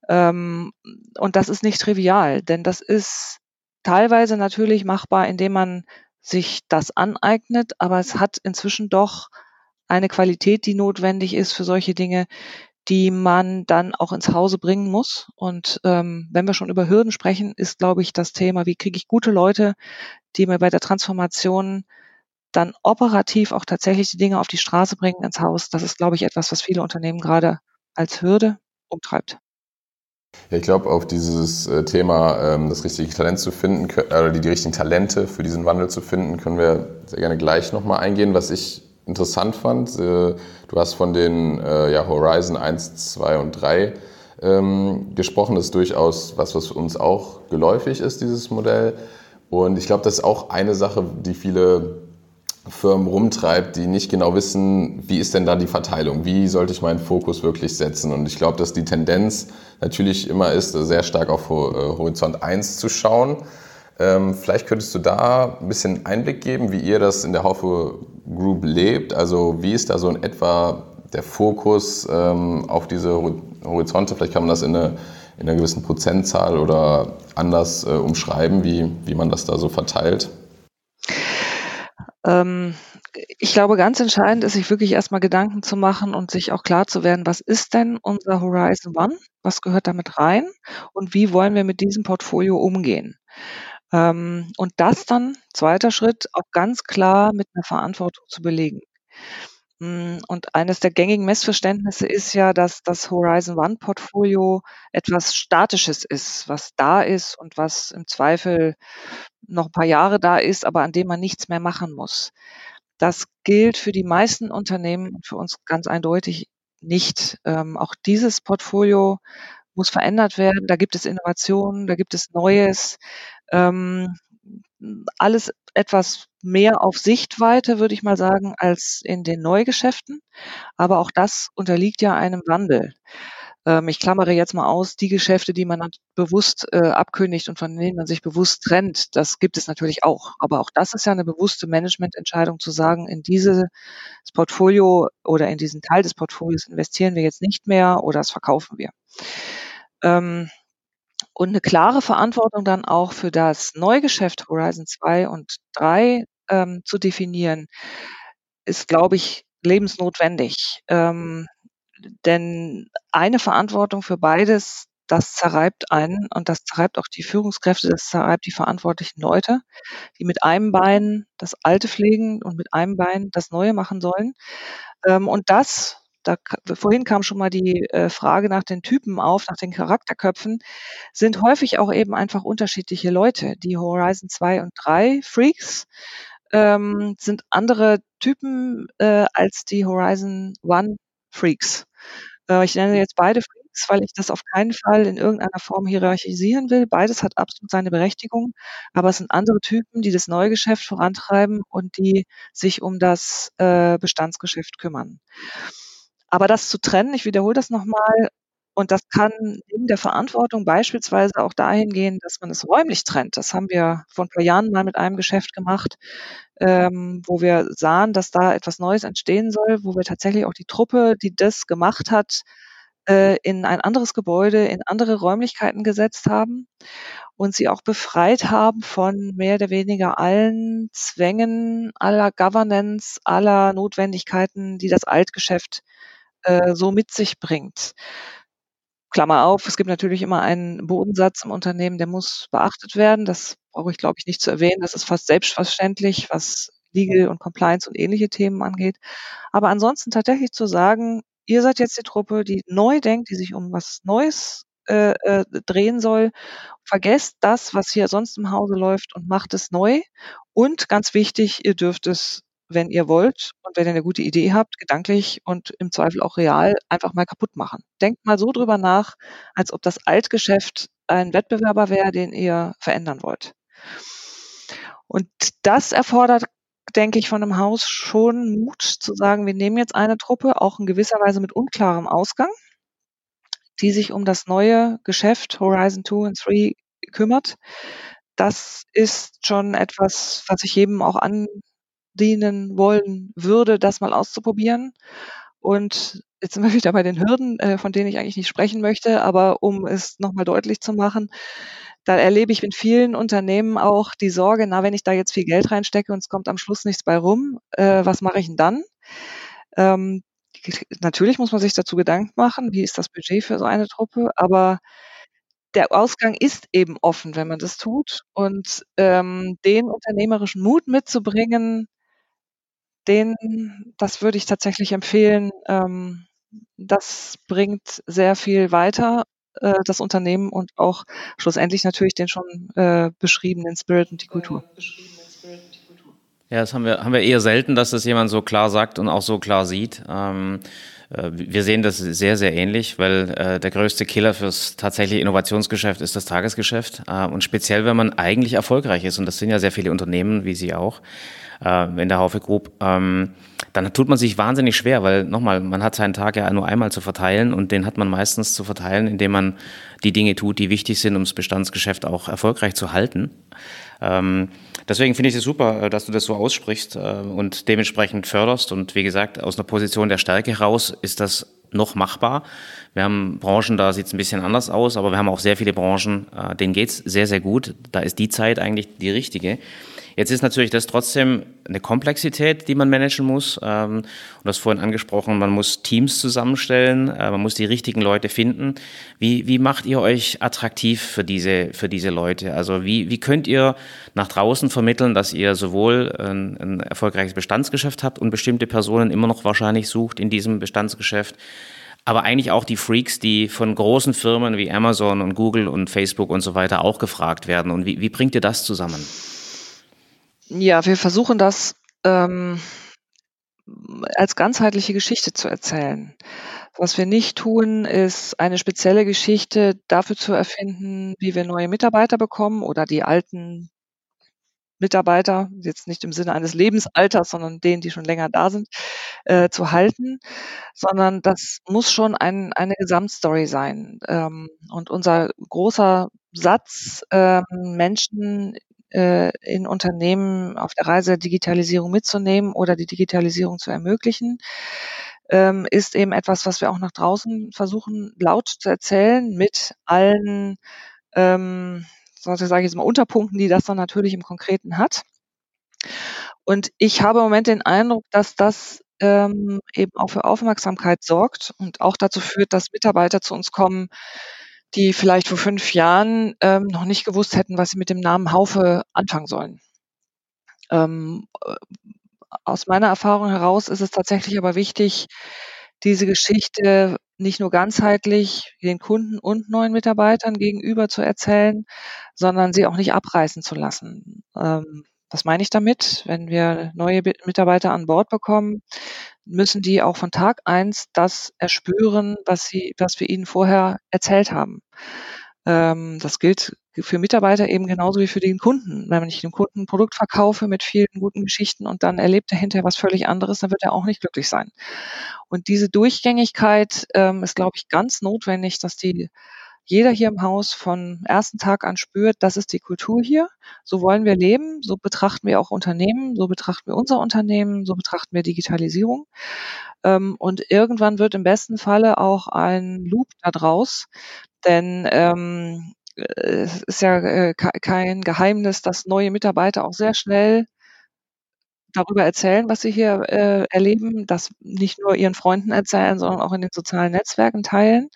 Ähm, und das ist nicht trivial, denn das ist teilweise natürlich machbar, indem man sich das aneignet, aber es hat inzwischen doch eine Qualität, die notwendig ist für solche Dinge, die man dann auch ins Hause bringen muss. Und ähm, wenn wir schon über Hürden sprechen, ist, glaube ich, das Thema, wie kriege ich gute Leute, die mir bei der Transformation dann operativ auch tatsächlich die Dinge auf die Straße bringen ins Haus. Das ist, glaube ich, etwas, was viele Unternehmen gerade als Hürde umtreibt. Ich glaube, auf dieses äh, Thema, ähm, das richtige Talent zu finden, oder die, richtigen Talente für diesen Wandel zu finden, können wir sehr gerne gleich nochmal eingehen. Was ich interessant fand, äh, du hast von den äh, Horizon 1, 2 und 3 ähm, gesprochen. Das ist durchaus was, was uns auch geläufig ist, dieses Modell. Und ich glaube, das ist auch eine Sache, die viele Firmen rumtreibt, die nicht genau wissen, wie ist denn da die Verteilung, wie sollte ich meinen Fokus wirklich setzen. Und ich glaube, dass die Tendenz natürlich immer ist, sehr stark auf äh, Horizont 1 zu schauen. Ähm, vielleicht könntest du da ein bisschen Einblick geben, wie ihr das in der Haufe Group lebt. Also wie ist da so in etwa der Fokus ähm, auf diese Horizonte? Vielleicht kann man das in, eine, in einer gewissen Prozentzahl oder anders äh, umschreiben, wie, wie man das da so verteilt. Ähm, ich glaube, ganz entscheidend ist, sich wirklich erstmal Gedanken zu machen und sich auch klar zu werden, was ist denn unser Horizon One? Was gehört damit rein? Und wie wollen wir mit diesem Portfolio umgehen? Ähm, und das dann, zweiter Schritt, auch ganz klar mit einer Verantwortung zu belegen. Hm, und eines der gängigen Missverständnisse ist ja, dass das Horizon One Portfolio etwas Statisches ist, was da ist und was im Zweifel noch ein paar Jahre da ist, aber an dem man nichts mehr machen muss. Das gilt für die meisten Unternehmen und für uns ganz eindeutig nicht. Ähm, auch dieses Portfolio muss verändert werden. Da gibt es Innovationen, da gibt es Neues. Ähm, alles etwas mehr auf Sichtweite, würde ich mal sagen, als in den Neugeschäften. Aber auch das unterliegt ja einem Wandel. Ähm, ich klammere jetzt mal aus, die Geschäfte, die man bewusst äh, abkündigt und von denen man sich bewusst trennt, das gibt es natürlich auch. Aber auch das ist ja eine bewusste Managemententscheidung zu sagen, in dieses Portfolio oder in diesen Teil des Portfolios investieren wir jetzt nicht mehr oder das verkaufen wir. Ähm, und eine klare Verantwortung dann auch für das Neugeschäft Horizon 2 und 3 ähm, zu definieren, ist, glaube ich, lebensnotwendig. Ähm, denn eine Verantwortung für beides, das zerreibt einen und das zerreibt auch die Führungskräfte, das zerreibt die verantwortlichen Leute, die mit einem Bein das Alte pflegen und mit einem Bein das Neue machen sollen. Ähm, und das, da, vorhin kam schon mal die äh, Frage nach den Typen auf, nach den Charakterköpfen, sind häufig auch eben einfach unterschiedliche Leute. Die Horizon 2 und 3 Freaks ähm, sind andere Typen äh, als die Horizon One Freaks. Äh, ich nenne jetzt beide Freaks, weil ich das auf keinen Fall in irgendeiner Form hierarchisieren will. Beides hat absolut seine Berechtigung, aber es sind andere Typen, die das Neugeschäft vorantreiben und die sich um das äh, Bestandsgeschäft kümmern. Aber das zu trennen, ich wiederhole das nochmal, und das kann neben der Verantwortung beispielsweise auch dahin gehen, dass man es räumlich trennt. Das haben wir vor ein paar Jahren mal mit einem Geschäft gemacht, ähm, wo wir sahen, dass da etwas Neues entstehen soll, wo wir tatsächlich auch die Truppe, die das gemacht hat, äh, in ein anderes Gebäude, in andere Räumlichkeiten gesetzt haben und sie auch befreit haben von mehr oder weniger allen Zwängen, aller Governance, aller Notwendigkeiten, die das Altgeschäft äh, so mit sich bringt. Klammer auf, es gibt natürlich immer einen Bodensatz im Unternehmen, der muss beachtet werden. Das brauche ich, glaube ich, nicht zu erwähnen. Das ist fast selbstverständlich, was Legal und Compliance und ähnliche Themen angeht. Aber ansonsten tatsächlich zu sagen, ihr seid jetzt die Truppe, die neu denkt, die sich um was Neues äh, äh, drehen soll. Vergesst das, was hier sonst im Hause läuft und macht es neu. Und ganz wichtig, ihr dürft es wenn ihr wollt und wenn ihr eine gute Idee habt, gedanklich und im Zweifel auch real, einfach mal kaputt machen. Denkt mal so drüber nach, als ob das Altgeschäft ein Wettbewerber wäre, den ihr verändern wollt. Und das erfordert, denke ich, von einem Haus schon Mut zu sagen, wir nehmen jetzt eine Truppe, auch in gewisser Weise mit unklarem Ausgang, die sich um das neue Geschäft Horizon 2 und 3 kümmert. Das ist schon etwas, was ich jedem auch an dienen wollen würde, das mal auszuprobieren. Und jetzt sind wir wieder bei den Hürden, äh, von denen ich eigentlich nicht sprechen möchte, aber um es nochmal deutlich zu machen, da erlebe ich in vielen Unternehmen auch die Sorge, na, wenn ich da jetzt viel Geld reinstecke und es kommt am Schluss nichts bei rum, äh, was mache ich denn dann? Ähm, natürlich muss man sich dazu Gedanken machen, wie ist das Budget für so eine Truppe, aber der Ausgang ist eben offen, wenn man das tut. Und ähm, den unternehmerischen Mut mitzubringen, den, das würde ich tatsächlich empfehlen. Ähm, das bringt sehr viel weiter, äh, das Unternehmen und auch schlussendlich natürlich den schon äh, beschriebenen Spirit und die Kultur. Ja, das haben wir, haben wir eher selten, dass das jemand so klar sagt und auch so klar sieht. Ähm, Äh, wir sehen das sehr, sehr ähnlich, weil äh, der größte Killer fürs tatsächliche Innovationsgeschäft ist das Tagesgeschäft. Äh, und speziell, wenn man eigentlich erfolgreich ist, und das sind ja sehr viele Unternehmen, wie Sie auch, äh, in der Haufe Group, ähm, dann tut man sich wahnsinnig schwer, weil nochmal, man hat seinen Tag ja nur einmal zu verteilen und den hat man meistens zu verteilen, indem man die Dinge tut, die wichtig sind, um das Bestandsgeschäft auch erfolgreich zu halten. Ähm, deswegen finde ich es super, äh, dass du das so aussprichst äh, und dementsprechend förderst. Und wie gesagt, aus einer Position der Stärke heraus ist das noch machbar. Wir haben Branchen, da sieht es ein bisschen anders aus, aber wir haben auch sehr viele Branchen, äh, denen geht's sehr, sehr gut. Da ist die Zeit eigentlich die richtige. Jetzt ist natürlich das trotzdem eine Komplexität, die man managen muss. Ähm, und das vorhin angesprochen, man muss Teams zusammenstellen, äh, man muss die richtigen Leute finden. Wie, wie macht ihr euch attraktiv für diese, für diese Leute? Also wie, wie könnt ihr nach draußen vermitteln, dass ihr sowohl ein, ein erfolgreiches Bestandsgeschäft habt und bestimmte Personen immer noch wahrscheinlich sucht in diesem Bestandsgeschäft? aber eigentlich auch die Freaks, die von großen Firmen wie Amazon und Google und Facebook und so weiter auch gefragt werden. Und wie, wie bringt ihr das zusammen? Ja, wir versuchen das ähm, als ganzheitliche Geschichte zu erzählen. Was wir nicht tun, ist eine spezielle Geschichte dafür zu erfinden, wie wir neue Mitarbeiter bekommen oder die alten Mitarbeiter, jetzt nicht im Sinne eines Lebensalters, sondern denen, die schon länger da sind, äh, zu halten, sondern das muss schon ein, eine Gesamtstory sein. Ähm, und unser großer Satz, ähm, Menschen äh, in Unternehmen auf der Reise der Digitalisierung mitzunehmen oder die Digitalisierung zu ermöglichen, ähm, ist eben etwas, was wir auch nach draußen versuchen laut zu erzählen mit allen, ähm, sage ich jetzt mal, Unterpunkten, die das dann natürlich im Konkreten hat. Und ich habe im Moment den Eindruck, dass das ähm, eben auch für Aufmerksamkeit sorgt und auch dazu führt, dass Mitarbeiter zu uns kommen, die vielleicht vor fünf Jahren ähm, noch nicht gewusst hätten, was sie mit dem Namen Haufe anfangen sollen. Ähm, äh, aus meiner Erfahrung heraus ist es tatsächlich aber wichtig, diese Geschichte nicht nur ganzheitlich den Kunden und neuen Mitarbeitern gegenüber zu erzählen, sondern sie auch nicht abreißen zu lassen. Ähm, was meine ich damit? Wenn wir neue Mitarbeiter an Bord bekommen, müssen die auch von Tag eins das erspüren, was sie, was wir ihnen vorher erzählt haben. Ähm, das gilt für Mitarbeiter eben genauso wie für den Kunden. Wenn ich dem Kunden ein Produkt verkaufe mit vielen guten Geschichten und dann erlebt er hinterher was völlig anderes, dann wird er auch nicht glücklich sein. Und diese Durchgängigkeit ähm, ist, glaube ich, ganz notwendig, dass die jeder hier im Haus von ersten Tag an spürt, das ist die Kultur hier. So wollen wir leben. So betrachten wir auch Unternehmen. So betrachten wir unser Unternehmen. So betrachten wir Digitalisierung. Ähm, und irgendwann wird im besten Falle auch ein Loop da draus. Denn ähm, es ist ja äh, kein Geheimnis, dass neue Mitarbeiter auch sehr schnell darüber erzählen, was sie hier äh, erleben, das nicht nur ihren Freunden erzählen, sondern auch in den sozialen Netzwerken teilen.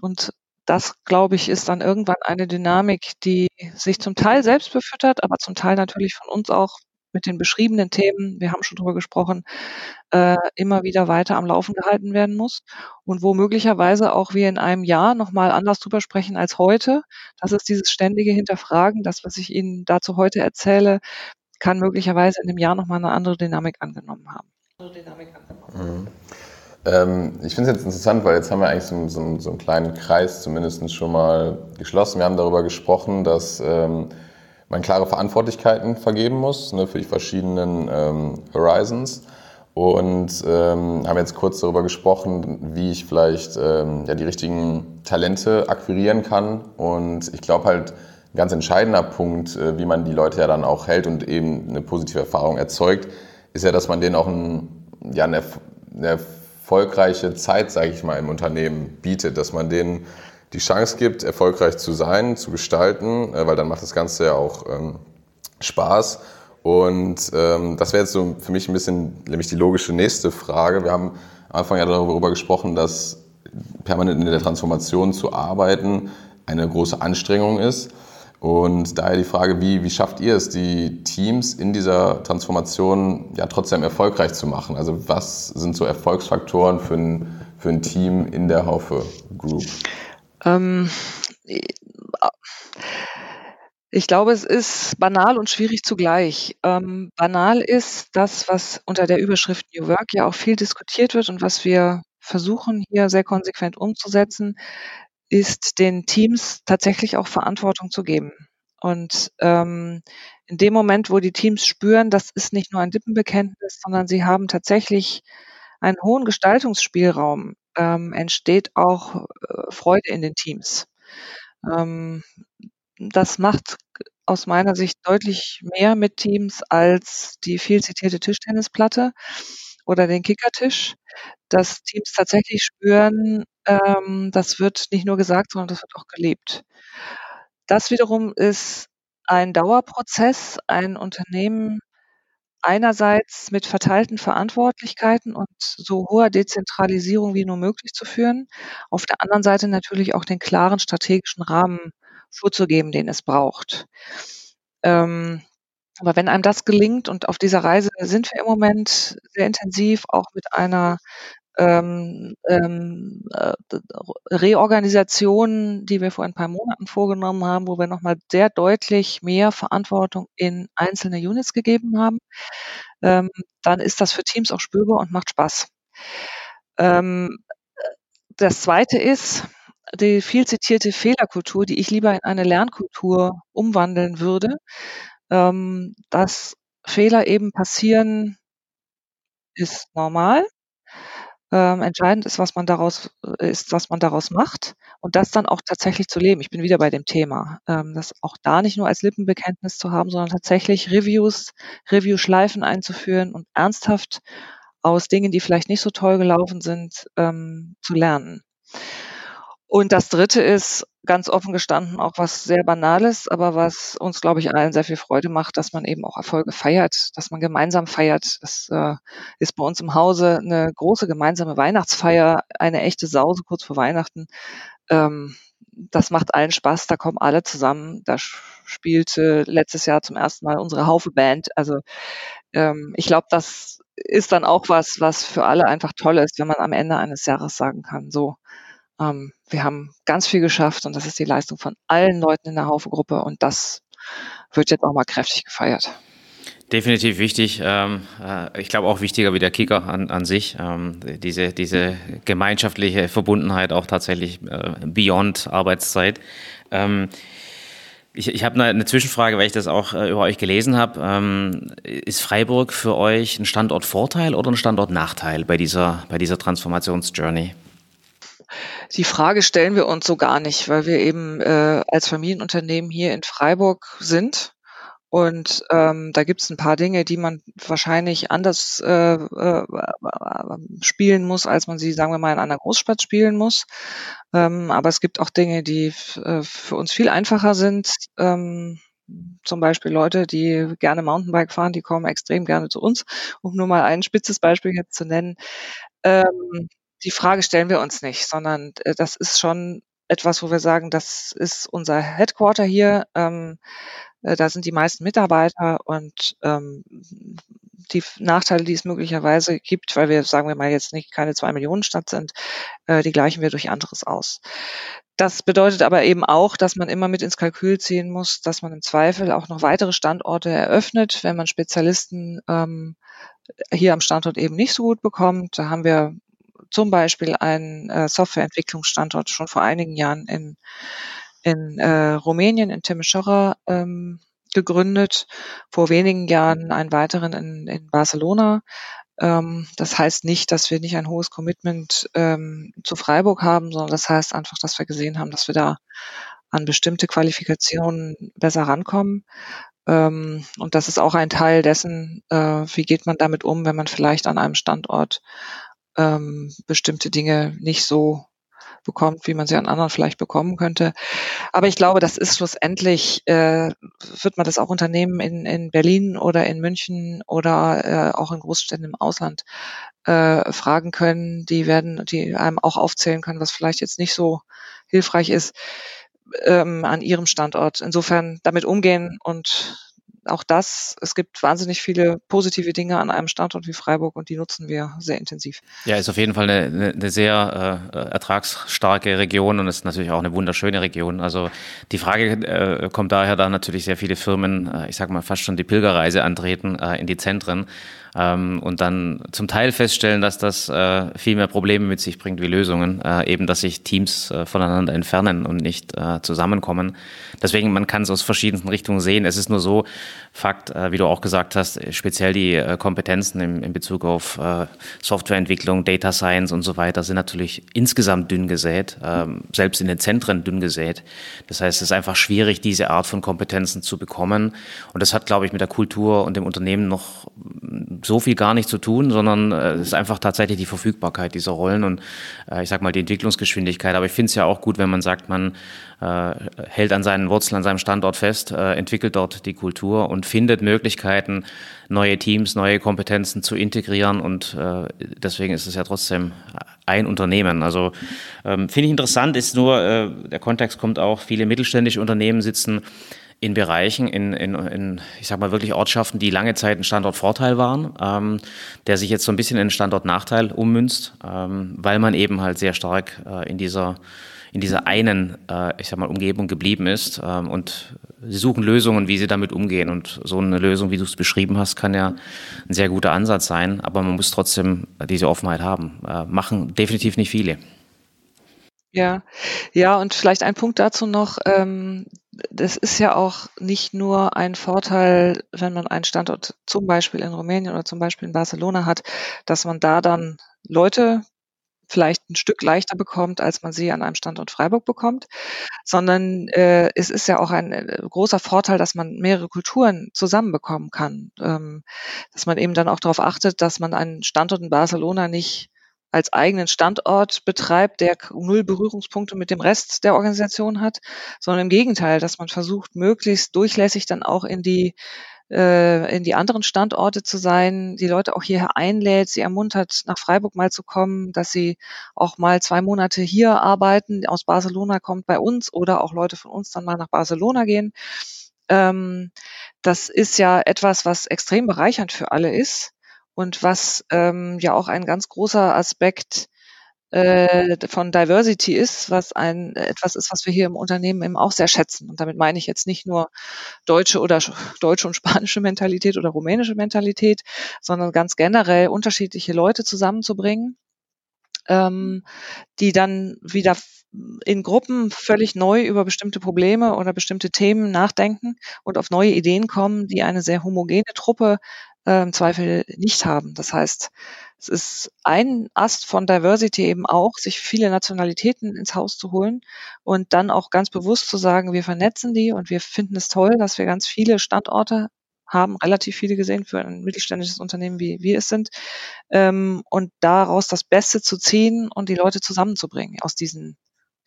Und das, glaube ich, ist dann irgendwann eine Dynamik, die sich zum Teil selbst befüttert, aber zum Teil natürlich von uns auch mit den beschriebenen Themen, wir haben schon drüber gesprochen, äh, immer wieder weiter am Laufen gehalten werden muss und wo möglicherweise auch wir in einem Jahr nochmal anders drüber sprechen als heute. Das ist dieses ständige Hinterfragen. Das, was ich Ihnen dazu heute erzähle, kann möglicherweise in dem Jahr nochmal eine andere Dynamik angenommen haben. Dynamik angenommen. Mhm. Ähm, ich finde es jetzt interessant, weil jetzt haben wir eigentlich so, so, so, einen kleinen Kreis zumindest schon mal geschlossen. Wir haben darüber gesprochen, dass ähm, man klare Verantwortlichkeiten vergeben muss ne, für die verschiedenen ähm, Horizons. Und ähm, haben jetzt kurz darüber gesprochen, wie ich vielleicht ähm, ja, die richtigen Talente akquirieren kann. Und ich glaube halt, ein ganz entscheidender Punkt, äh, wie man die Leute ja dann auch hält und eben eine positive Erfahrung erzeugt, ist ja, dass man denen auch ein, ja, eine, eine erfolgreiche Zeit, sage ich mal, im Unternehmen bietet, dass man denen die Chance gibt, erfolgreich zu sein, zu gestalten, äh, weil dann macht das Ganze ja auch ähm, Spaß. Und ähm, das wäre jetzt so für mich ein bisschen nämlich die logische nächste Frage. Wir haben am Anfang ja darüber gesprochen, dass permanent in der Transformation zu arbeiten eine große Anstrengung ist. Und daher die Frage, wie, wie schafft ihr es, die Teams in dieser Transformation ja trotzdem erfolgreich zu machen? Also was sind so Erfolgsfaktoren für ein, für ein Team in der Haufe Group? Ähm, ich glaube, es ist banal und schwierig zugleich. Ähm, banal ist das, was unter der Überschrift New Work ja auch viel diskutiert wird und was wir versuchen hier sehr konsequent umzusetzen, ist den Teams tatsächlich auch Verantwortung zu geben. Und ähm, in dem Moment, wo die Teams spüren, das ist nicht nur ein Lippenbekenntnis, sondern sie haben tatsächlich einen hohen Gestaltungsspielraum, ähm, entsteht auch äh, Freude in den Teams. Ähm, das macht aus meiner Sicht deutlich mehr mit Teams als die viel zitierte Tischtennisplatte oder den Kickertisch, dass Teams tatsächlich spüren, ähm, das wird nicht nur gesagt, sondern das wird auch gelebt. Das wiederum ist ein Dauerprozess, ein Unternehmen einerseits mit verteilten Verantwortlichkeiten und so hoher Dezentralisierung wie nur möglich zu führen, auf der anderen Seite natürlich auch den klaren strategischen Rahmen vorzugeben, den es braucht. Ähm, aber wenn einem das gelingt und auf dieser Reise sind wir im Moment sehr intensiv, auch mit einer ähm, ähm, äh, Reorganisation, die wir vor ein paar Monaten vorgenommen haben, wo wir nochmal sehr deutlich mehr Verantwortung in einzelne Units gegeben haben, ähm, dann ist das für Teams auch spürbar und macht Spaß. Ähm, das zweite ist, die viel zitierte Fehlerkultur, die ich lieber in eine Lernkultur umwandeln würde, ähm, dass Fehler eben passieren, ist normal. Ähm, entscheidend ist, was man daraus äh, ist, was man daraus macht und das dann auch tatsächlich zu leben. Ich bin wieder bei dem Thema, ähm, das auch da nicht nur als Lippenbekenntnis zu haben, sondern tatsächlich Reviews, Review-Schleifen einzuführen und ernsthaft aus Dingen, die vielleicht nicht so toll gelaufen sind, ähm, zu lernen. Und das Dritte ist ganz offen gestanden auch was sehr Banales, aber was uns, glaube ich, allen sehr viel Freude macht, dass man eben auch Erfolge feiert, dass man gemeinsam feiert. Das äh, ist bei uns im Hause eine große gemeinsame Weihnachtsfeier, eine echte Sause kurz vor Weihnachten. Ähm, das macht allen Spaß, da kommen alle zusammen. Da spielte letztes Jahr zum ersten Mal unsere Haufe-Band. Also ähm, ich glaube, das ist dann auch was, was für alle einfach toll ist, wenn man am Ende eines Jahres sagen kann, so, ähm, wir haben ganz viel geschafft und das ist die Leistung von allen Leuten in der Haufe-Gruppe und das wird jetzt auch mal kräftig gefeiert. Definitiv wichtig. Ähm, äh, ich glaube auch wichtiger wie der Kicker an, an sich. Ähm, diese, diese gemeinschaftliche Verbundenheit auch tatsächlich äh, beyond Arbeitszeit. Ähm, ich, ich habe eine, Zwischenfrage, weil ich das auch äh, über euch gelesen habe. ist Freiburg für euch ein Standortvorteil oder ein Standortnachteil bei dieser, bei dieser Transformationsjourney? Die Frage stellen wir uns so gar nicht, weil wir eben äh, als Familienunternehmen hier in Freiburg sind. Und ähm, da gibt es ein paar Dinge, die man wahrscheinlich anders äh, äh, spielen muss, als man sie, sagen wir mal, in einer Großstadt spielen muss. Ähm, aber es gibt auch Dinge, die äh, für uns viel einfacher sind. Ähm, zum Beispiel Leute, die gerne Mountainbike fahren, die kommen extrem gerne zu uns, um nur mal ein spitzes Beispiel jetzt zu nennen. Ähm, die Frage stellen wir uns nicht, sondern äh, das ist schon etwas, wo wir sagen, das ist unser Headquarter hier. Ähm, äh, da sind die meisten Mitarbeiter und ähm, die Nachteile, die es möglicherweise gibt, weil wir, sagen wir mal, jetzt nicht keine zwei Millionen Stadt sind, äh, die gleichen wir durch anderes aus. Das bedeutet aber eben auch, dass man immer mit ins Kalkül ziehen muss, dass man im Zweifel auch noch weitere Standorte eröffnet, wenn man Spezialisten ähm, hier am Standort eben nicht so gut bekommt. Da haben wir zum Beispiel einen äh, Softwareentwicklungsstandort schon vor einigen Jahren in, in äh, Rumänien, in Timișoara, ähm, gegründet, vor wenigen Jahren einen weiteren in, in Barcelona. Ähm, das heißt nicht, dass wir nicht ein hohes Commitment ähm, zu Freiburg haben, sondern das heißt einfach, dass wir gesehen haben, dass wir da an bestimmte Qualifikationen besser rankommen. Ähm, und das ist auch ein Teil dessen, äh, wie geht man damit um, wenn man vielleicht an einem Standort ähm, bestimmte Dinge nicht so bekommt, wie man sie an anderen vielleicht bekommen könnte. Aber ich glaube, das ist schlussendlich, äh, wird man das auch Unternehmen in, in Berlin oder in München oder äh, auch in Großstädten im Ausland äh, fragen können. Die werden, die einem auch aufzählen können, was vielleicht jetzt nicht so hilfreich ist ähm, an ihrem Standort. Insofern damit umgehen und auch das, es gibt wahnsinnig viele positive Dinge an einem Standort wie Freiburg und die nutzen wir sehr intensiv. Ja, ist auf jeden Fall eine, eine sehr äh, ertragsstarke Region und ist natürlich auch eine wunderschöne Region. Also die Frage äh, kommt daher, da natürlich sehr viele Firmen, äh, ich sag mal fast schon die Pilgerreise antreten äh, in die Zentren ähm, und dann zum Teil feststellen, dass das äh, viel mehr Probleme mit sich bringt wie Lösungen, äh, eben dass sich Teams äh, voneinander entfernen und nicht äh, zusammenkommen. Deswegen, man kann es aus verschiedensten Richtungen sehen. Es ist nur so, Fakt, äh, wie du auch gesagt hast, speziell die äh, Kompetenzen im, in Bezug auf Softwareentwicklung, Data Science und so weiter sind natürlich insgesamt dünn gesät, ähm, selbst in den Zentren dünn gesät. Das heißt, es ist einfach schwierig, diese Art von Kompetenzen zu bekommen. Und das hat, glaube ich, mit der Kultur und dem Unternehmen noch so viel gar nicht zu tun, sondern äh, es ist einfach tatsächlich die Verfügbarkeit dieser Rollen und äh, ich sag mal die Entwicklungsgeschwindigkeit. Aber ich finde es ja auch gut, wenn man sagt, man äh, hält an seinen Wurzeln, an seinem Standort fest, äh, entwickelt dort die Kultur und findet Möglichkeiten, neue Teams, neue Kompetenzen zu integrieren. Und äh, deswegen ist es ja trotzdem ein Unternehmen. Also ähm, finde ich interessant, ist nur, äh, der Kontext kommt auch, viele mittelständische Unternehmen sitzen in Bereichen, in, in, in, ich sag mal wirklich Ortschaften, die lange Zeit ein Standortvorteil waren, ähm, der sich jetzt so ein bisschen in einen Standortnachteil ummünzt, ähm, weil man eben halt sehr stark äh, in dieser in dieser einen, äh, ich sag mal, Umgebung geblieben ist. Ähm, und sie suchen Lösungen, wie sie damit umgehen. Und so eine Lösung, wie du es beschrieben hast, kann ja ein sehr guter Ansatz sein. Aber man muss trotzdem diese Offenheit haben. Äh, machen definitiv nicht viele. Ja, ja, und vielleicht ein Punkt dazu noch. Ähm, das ist ja auch nicht nur ein Vorteil, wenn man einen Standort zum Beispiel in Rumänien oder zum Beispiel in Barcelona hat, dass man da dann Leute vielleicht ein Stück leichter bekommt, als man sie an einem Standort Freiburg bekommt, sondern äh, es ist ja auch ein äh, großer Vorteil, dass man mehrere Kulturen zusammenbekommen kann, ähm, dass man eben dann auch darauf achtet, dass man einen Standort in Barcelona nicht als eigenen Standort betreibt, der null Berührungspunkte mit dem Rest der Organisation hat, sondern im Gegenteil, dass man versucht, möglichst durchlässig dann auch in die äh, in die anderen Standorte zu sein, die Leute auch hierher einlädt, sie ermuntert, nach Freiburg mal zu kommen, dass sie auch mal zwei Monate hier arbeiten, aus Barcelona kommt bei uns oder auch Leute von uns dann mal nach Barcelona gehen. Ähm, das ist ja etwas, was extrem bereichernd für alle ist und was ähm, ja auch ein ganz großer Aspekt äh, von Diversity ist, was ein etwas ist, was wir hier im Unternehmen eben auch sehr schätzen. Und damit meine ich jetzt nicht nur deutsche oder deutsche und spanische Mentalität oder rumänische Mentalität, sondern ganz generell unterschiedliche Leute zusammenzubringen, ähm, die dann wieder in Gruppen völlig neu über bestimmte Probleme oder bestimmte Themen nachdenken und auf neue Ideen kommen, die eine sehr homogene Truppe äh, im Zweifel nicht haben. Das heißt, es ist ein Ast von Diversity eben auch, sich viele Nationalitäten ins Haus zu holen und dann auch ganz bewusst zu sagen, wir vernetzen die und wir finden es toll, dass wir ganz viele Standorte haben, relativ viele gesehen für ein mittelständisches Unternehmen, wie wir es sind, ähm, und daraus das Beste zu ziehen und die Leute zusammenzubringen aus diesen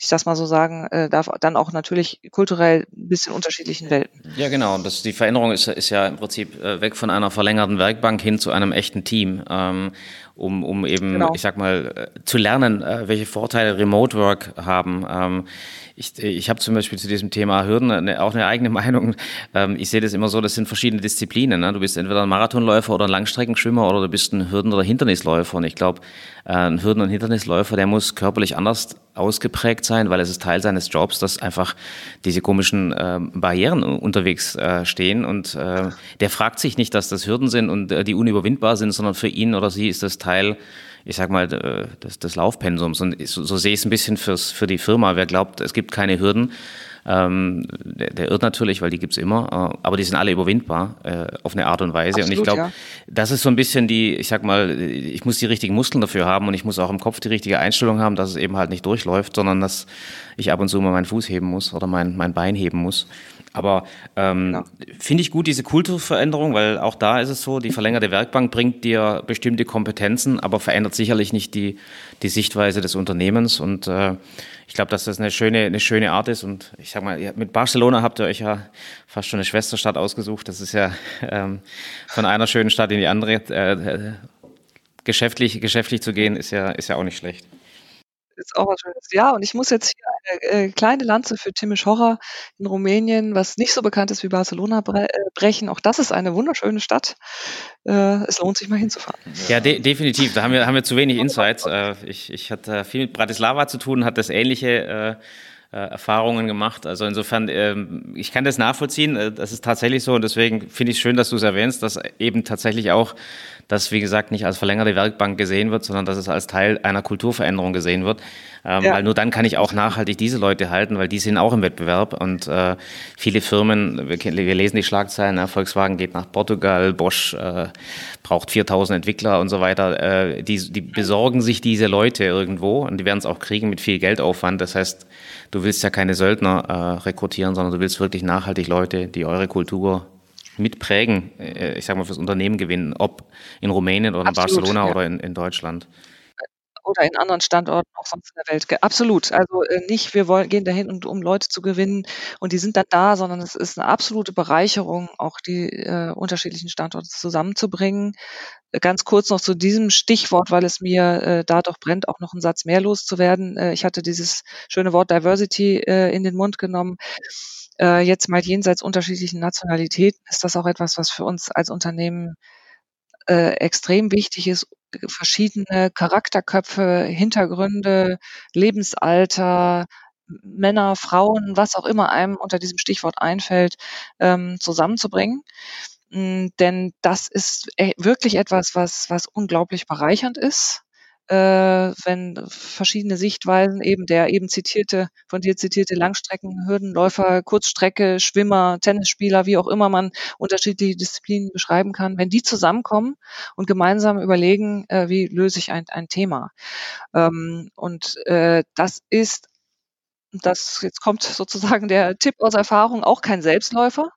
ich das mal so sagen, äh, darf dann auch natürlich kulturell ein bisschen unterschiedlichen Welten. Ja, genau. Das, die Veränderung ist, ist ja im Prinzip äh, weg von einer verlängerten Werkbank hin zu einem echten Team, ähm, um, um eben, genau. ich sag mal, äh, zu lernen, äh, welche Vorteile Remote Work haben. Ähm, ich, ich habe zum Beispiel zu diesem Thema Hürden eine, auch eine eigene Meinung. Ähm, ich sehe das immer so, das sind verschiedene Disziplinen. Ne? Du bist entweder ein Marathonläufer oder ein Langstreckenschwimmer oder du bist ein Hürden- oder Hindernisläufer. Und ich glaube, äh, ein Hürden- und Hindernisläufer, der muss körperlich anders ausgeprägt sein, weil es ist Teil seines Jobs, dass einfach diese komischen äh, Barrieren unterwegs äh, stehen. Und äh, der fragt sich nicht, dass das Hürden sind und äh, die unüberwindbar sind, sondern für ihn oder sie ist das Teil ich sag mal, des, des Laufpensums. Und so, so sehe ich es ein bisschen fürs, für die Firma. Wer glaubt, es gibt keine Hürden, ähm, der, der irrt natürlich, weil die gibt's immer, äh, aber die sind alle überwindbar äh, auf eine Art und Weise. Absolut, und ich glaube, ja. das ist so ein bisschen die, ich sag mal, ich muss die richtigen Muskeln dafür haben und ich muss auch im Kopf die richtige Einstellung haben, dass es eben halt nicht durchläuft, sondern dass ich ab und zu mal meinen Fuß heben muss oder mein, mein Bein heben muss. Aber ähm, ja. finde ich gut, diese Kulturveränderung, weil auch da ist es so, die verlängerte Werkbank bringt dir bestimmte Kompetenzen, aber verändert sicherlich nicht die, die Sichtweise des Unternehmens. Und äh, ich glaube, dass das eine schöne, eine schöne Art ist. Und ich sag mal, mit Barcelona habt ihr euch ja fast schon eine Schwesterstadt ausgesucht. Das ist ja ähm, von einer schönen Stadt in die andere. Äh, äh geschäftlich, geschäftlich zu gehen, ist ja, ist ja auch nicht schlecht. Ist auch was Schönes. Ja, und ich muss jetzt hier eine äh, kleine Lanze für Timișoara in Rumänien, was nicht so bekannt ist wie Barcelona, bre äh, brechen. Auch das ist eine wunderschöne Stadt. Äh, es lohnt sich mal hinzufahren. Ja, de definitiv. Da haben wir, haben wir zu wenig Insights. Äh, ich, ich hatte viel mit Bratislava zu tun, hat das ähnliche äh, äh, Erfahrungen gemacht. Also insofern, ähm, ich kann das nachvollziehen. Das ist tatsächlich so und deswegen finde ich es schön, dass du es erwähnst, dass eben tatsächlich auch das, wie gesagt, nicht als verlängerte Werkbank gesehen wird, sondern dass es als Teil einer Kulturveränderung gesehen wird. Ähm, ja. Weil nur dann kann ich auch nachhaltig diese Leute halten, weil die sind auch im Wettbewerb und äh, viele Firmen, wir, wir lesen die Schlagzeilen, ne? Volkswagen geht nach Portugal, Bosch äh, braucht 4000 Entwickler und so weiter. Äh, die, die besorgen sich diese Leute irgendwo und die werden es auch kriegen mit viel Geldaufwand. Das heißt, du willst ja keine Söldner äh, rekrutieren, sondern du willst wirklich nachhaltig Leute, die eure Kultur mitprägen, äh, ich sage mal, fürs Unternehmen gewinnen, ob in Rumänien oder in Absolut, Barcelona ja. oder in, in Deutschland oder in anderen Standorten auch sonst in der Welt. Absolut. Also äh, nicht, wir wollen, gehen dahin, und, um Leute zu gewinnen und die sind dann da, sondern es ist eine absolute Bereicherung, auch die äh, unterschiedlichen Standorte zusammenzubringen. Ganz kurz noch zu diesem Stichwort, weil es mir äh, da doch brennt, auch noch einen Satz mehr loszuwerden. Äh, ich hatte dieses schöne Wort Diversity äh, in den Mund genommen. Äh, jetzt mal jenseits unterschiedlichen Nationalitäten ist das auch etwas, was für uns als Unternehmen äh, extrem wichtig ist, verschiedene Charakterköpfe, Hintergründe, Lebensalter, Männer, Frauen, was auch immer einem unter diesem Stichwort einfällt, ähm, zusammenzubringen. Mm, denn das ist e, wirklich etwas, was, was unglaublich bereichernd ist äh, wenn verschiedene Sichtweisen, eben der eben zitierte, von dir zitierte Langstreckenhürdenläufer, Kurzstrecke, Schwimmer, Tennisspieler, wie auch immer man unterschiedliche Disziplinen beschreiben kann, wenn die zusammenkommen und gemeinsam überlegen, äh, wie löse ich ein, ein Thema. Ähm, und äh, das ist das jetzt kommt sozusagen der Tipp aus Erfahrung, auch kein Selbstläufer,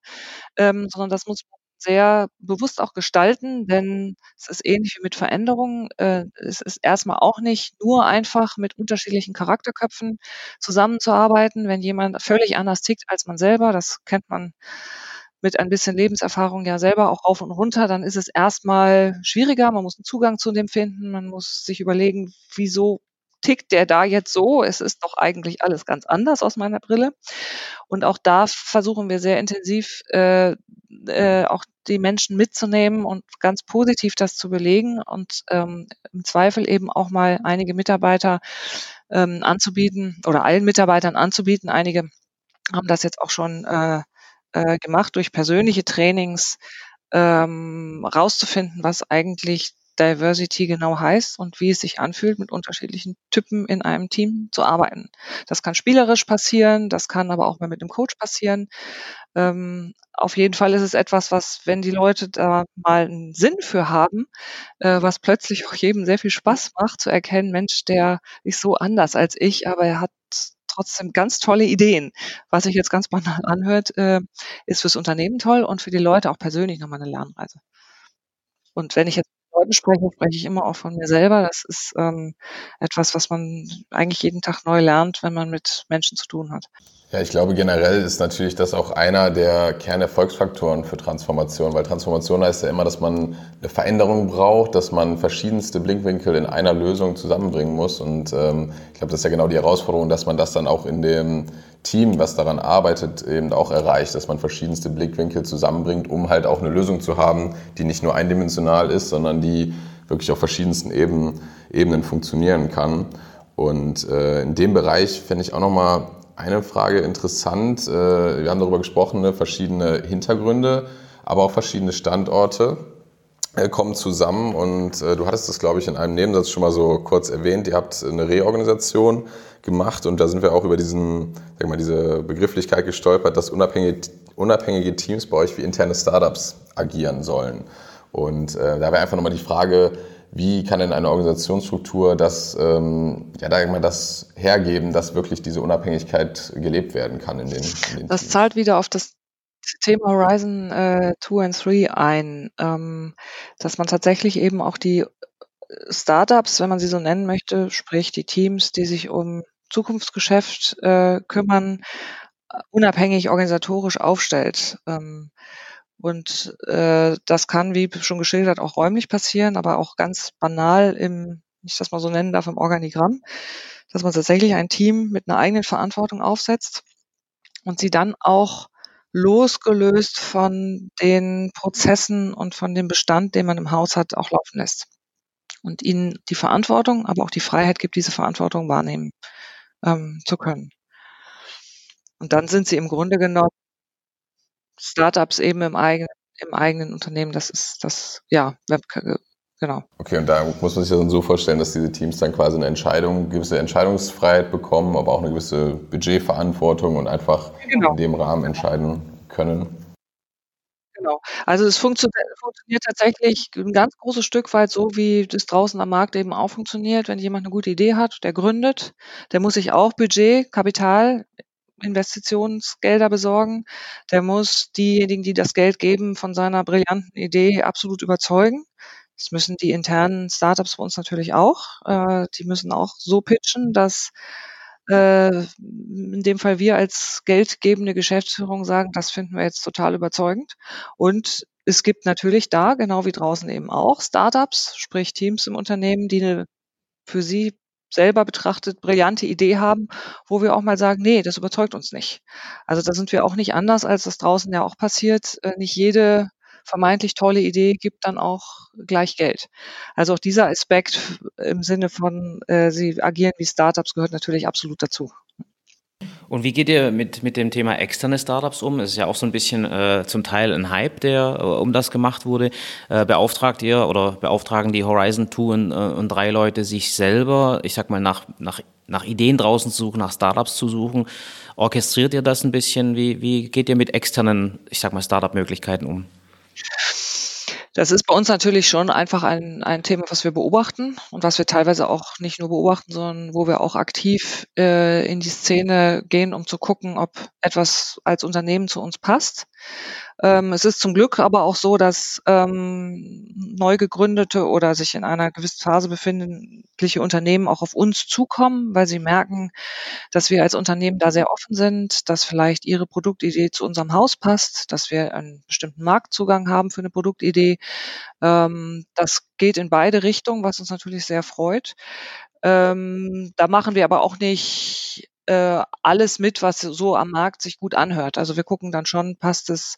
ähm, sondern das muss sehr bewusst auch gestalten, denn es ist ähnlich wie mit Veränderungen. Äh, es ist erstmal auch nicht nur einfach mit unterschiedlichen Charakterköpfen zusammenzuarbeiten, wenn jemand völlig anders tickt als man selber. Das kennt man mit ein bisschen Lebenserfahrung ja selber auch rauf und runter, dann ist es erstmal schwieriger. Man muss einen Zugang zu dem finden. Man muss sich überlegen, wieso tickt der da jetzt so? Es ist doch eigentlich alles ganz anders aus meiner Brille. Und auch da versuchen wir sehr intensiv äh, äh, auch die Menschen mitzunehmen und ganz positiv das zu belegen und ähm, im Zweifel eben auch mal einige Mitarbeiter ähm, anzubieten oder allen Mitarbeitern anzubieten. Einige haben das jetzt auch schon äh, äh, gemacht durch persönliche Trainings ähm, rauszufinden, was eigentlich Diversity genau heißt und wie es sich anfühlt, mit unterschiedlichen Typen in einem Team zu arbeiten. Das kann spielerisch passieren, das kann aber auch mal mit einem Coach passieren. Ähm, auf jeden Fall ist es etwas, was, wenn die Leute da mal einen Sinn für haben, äh, was plötzlich auch jedem sehr viel Spaß macht, zu erkennen, Mensch, der ist so anders als ich, aber er hat trotzdem ganz tolle Ideen. Was sich jetzt ganz banal anhört, äh, ist fürs Unternehmen toll und für die Leute auch persönlich nochmal eine Lernreise. Und wenn ich jetzt Leuten spreche, spreche ich immer auch von mir selber. Das ist ähm, etwas, was man eigentlich jeden Tag neu lernt, wenn man mit Menschen zu tun hat. Ja, ich glaube generell ist natürlich das auch einer der Kernerfolgsfaktoren für Transformation, weil Transformation heißt ja immer, dass man eine Veränderung braucht, dass man verschiedenste Blickwinkel in einer Lösung zusammenbringen muss. Und ähm, ich glaube, das ist ja genau die Herausforderung, dass man das dann auch in dem Team, was daran arbeitet, eben auch erreicht, dass man verschiedenste Blickwinkel zusammenbringt, um halt auch eine Lösung zu haben, die nicht nur eindimensional ist, sondern die wirklich auf verschiedensten Ebenen, Ebenen funktionieren kann. Und äh, in dem Bereich fände ich auch nochmal eine Frage interessant. Äh, wir haben darüber gesprochen, ne, verschiedene Hintergründe, aber auch verschiedene Standorte äh, kommen zusammen und äh, du hattest das, glaube ich, in einem Nebensatz schon mal so kurz erwähnt. Ihr habt eine Reorganisation gemacht und da sind wir auch über diesen, sag mal, diese Begrifflichkeit gestolpert, dass unabhängige, unabhängige Teams bei euch wie interne Startups agieren sollen. Und äh, da wäre einfach nochmal die Frage, wie kann denn eine Organisationsstruktur das, ähm, ja, da mal das hergeben, dass wirklich diese Unabhängigkeit gelebt werden kann in den, in den Das Teams? zahlt wieder auf das Thema Horizon 2 äh, and 3 ein, ähm, dass man tatsächlich eben auch die äh, Startups, wenn man sie so nennen möchte, sprich die Teams, die sich um Zukunftsgeschäft äh, kümmern, unabhängig organisatorisch aufstellt. Ähm, und äh, das kann, wie schon geschildert, auch räumlich passieren, aber auch ganz banal im, ich das mal so nennen darf, im Organigramm. dass man tatsächlich ein Team mit einer eigenen Verantwortung aufsetzt und sie dann auch losgelöst von den Prozessen und von dem Bestand, den man im Haus hat, auch laufen lässt. Und ihnen die Verantwortung, aber auch die Freiheit gibt, diese Verantwortung wahrnehmen ähm, zu können. Und dann sind sie im Grunde genommen Startups eben im eigenen, im eigenen Unternehmen. Das ist das, ja, genau. Okay, und da muss man sich das dann so vorstellen, dass diese Teams dann quasi eine Entscheidung, gewisse Entscheidungsfreiheit bekommen, aber auch eine gewisse Budgetverantwortung und einfach genau. in dem Rahmen entscheiden können. Genau. Also es funktioniert, funktioniert tatsächlich ein ganz großes Stück weit so, wie das draußen am Markt eben auch funktioniert. Wenn jemand eine gute Idee hat, der gründet, der muss sich auch Budget, Kapital, Investitionsgelder besorgen. Der muss diejenigen, die das Geld geben, von seiner brillanten Idee absolut überzeugen. Das müssen die internen Startups bei uns natürlich auch. Äh, die müssen auch so pitchen, dass äh, in dem Fall wir als geldgebende Geschäftsführung sagen, das finden wir jetzt total überzeugend. Und es gibt natürlich da, genau wie draußen eben auch, Startups, sprich Teams im Unternehmen, die eine für sie selber betrachtet brillante Idee haben, wo wir auch mal sagen, nee, das überzeugt uns nicht. Also da sind wir auch nicht anders, als das draußen ja auch passiert. Äh, nicht jede vermeintlich tolle Idee gibt dann auch gleich Geld. Also auch dieser Aspekt im Sinne von, äh, sie agieren wie Startups gehört natürlich absolut dazu. Und wie geht ihr mit, mit dem Thema externe Startups um? Es ist ja auch so ein bisschen äh, zum Teil ein Hype, der äh, um das gemacht wurde. Äh, beauftragt ihr oder beauftragen die Horizon 2 und, äh, und drei Leute sich selber, ich sag mal, nach, nach, nach Ideen draußen zu suchen, nach Startups zu suchen? Orchestriert ihr das ein bisschen? Wie, wie geht ihr mit externen, ich sag mal, Startup-Möglichkeiten um? Das ist bei uns natürlich schon einfach ein, ein Thema, was wir beobachten und was wir teilweise auch nicht nur beobachten, sondern wo wir auch aktiv äh, in die Szene gehen, um zu gucken, ob etwas als Unternehmen zu uns passt. Ähm, es ist zum Glück aber auch so, dass ähm, neu gegründete oder sich in einer gewissen Phase befindliche Unternehmen auch auf uns zukommen, weil sie merken, dass wir als Unternehmen da sehr offen sind, dass vielleicht ihre Produktidee zu unserem Haus passt, dass wir einen bestimmten Marktzugang haben für eine Produktidee. Ähm, das geht in beide Richtungen, was uns natürlich sehr freut. Ähm, da machen wir aber auch nicht äh, alles mit, was so am Markt sich gut anhört. Also wir gucken dann schon, passt es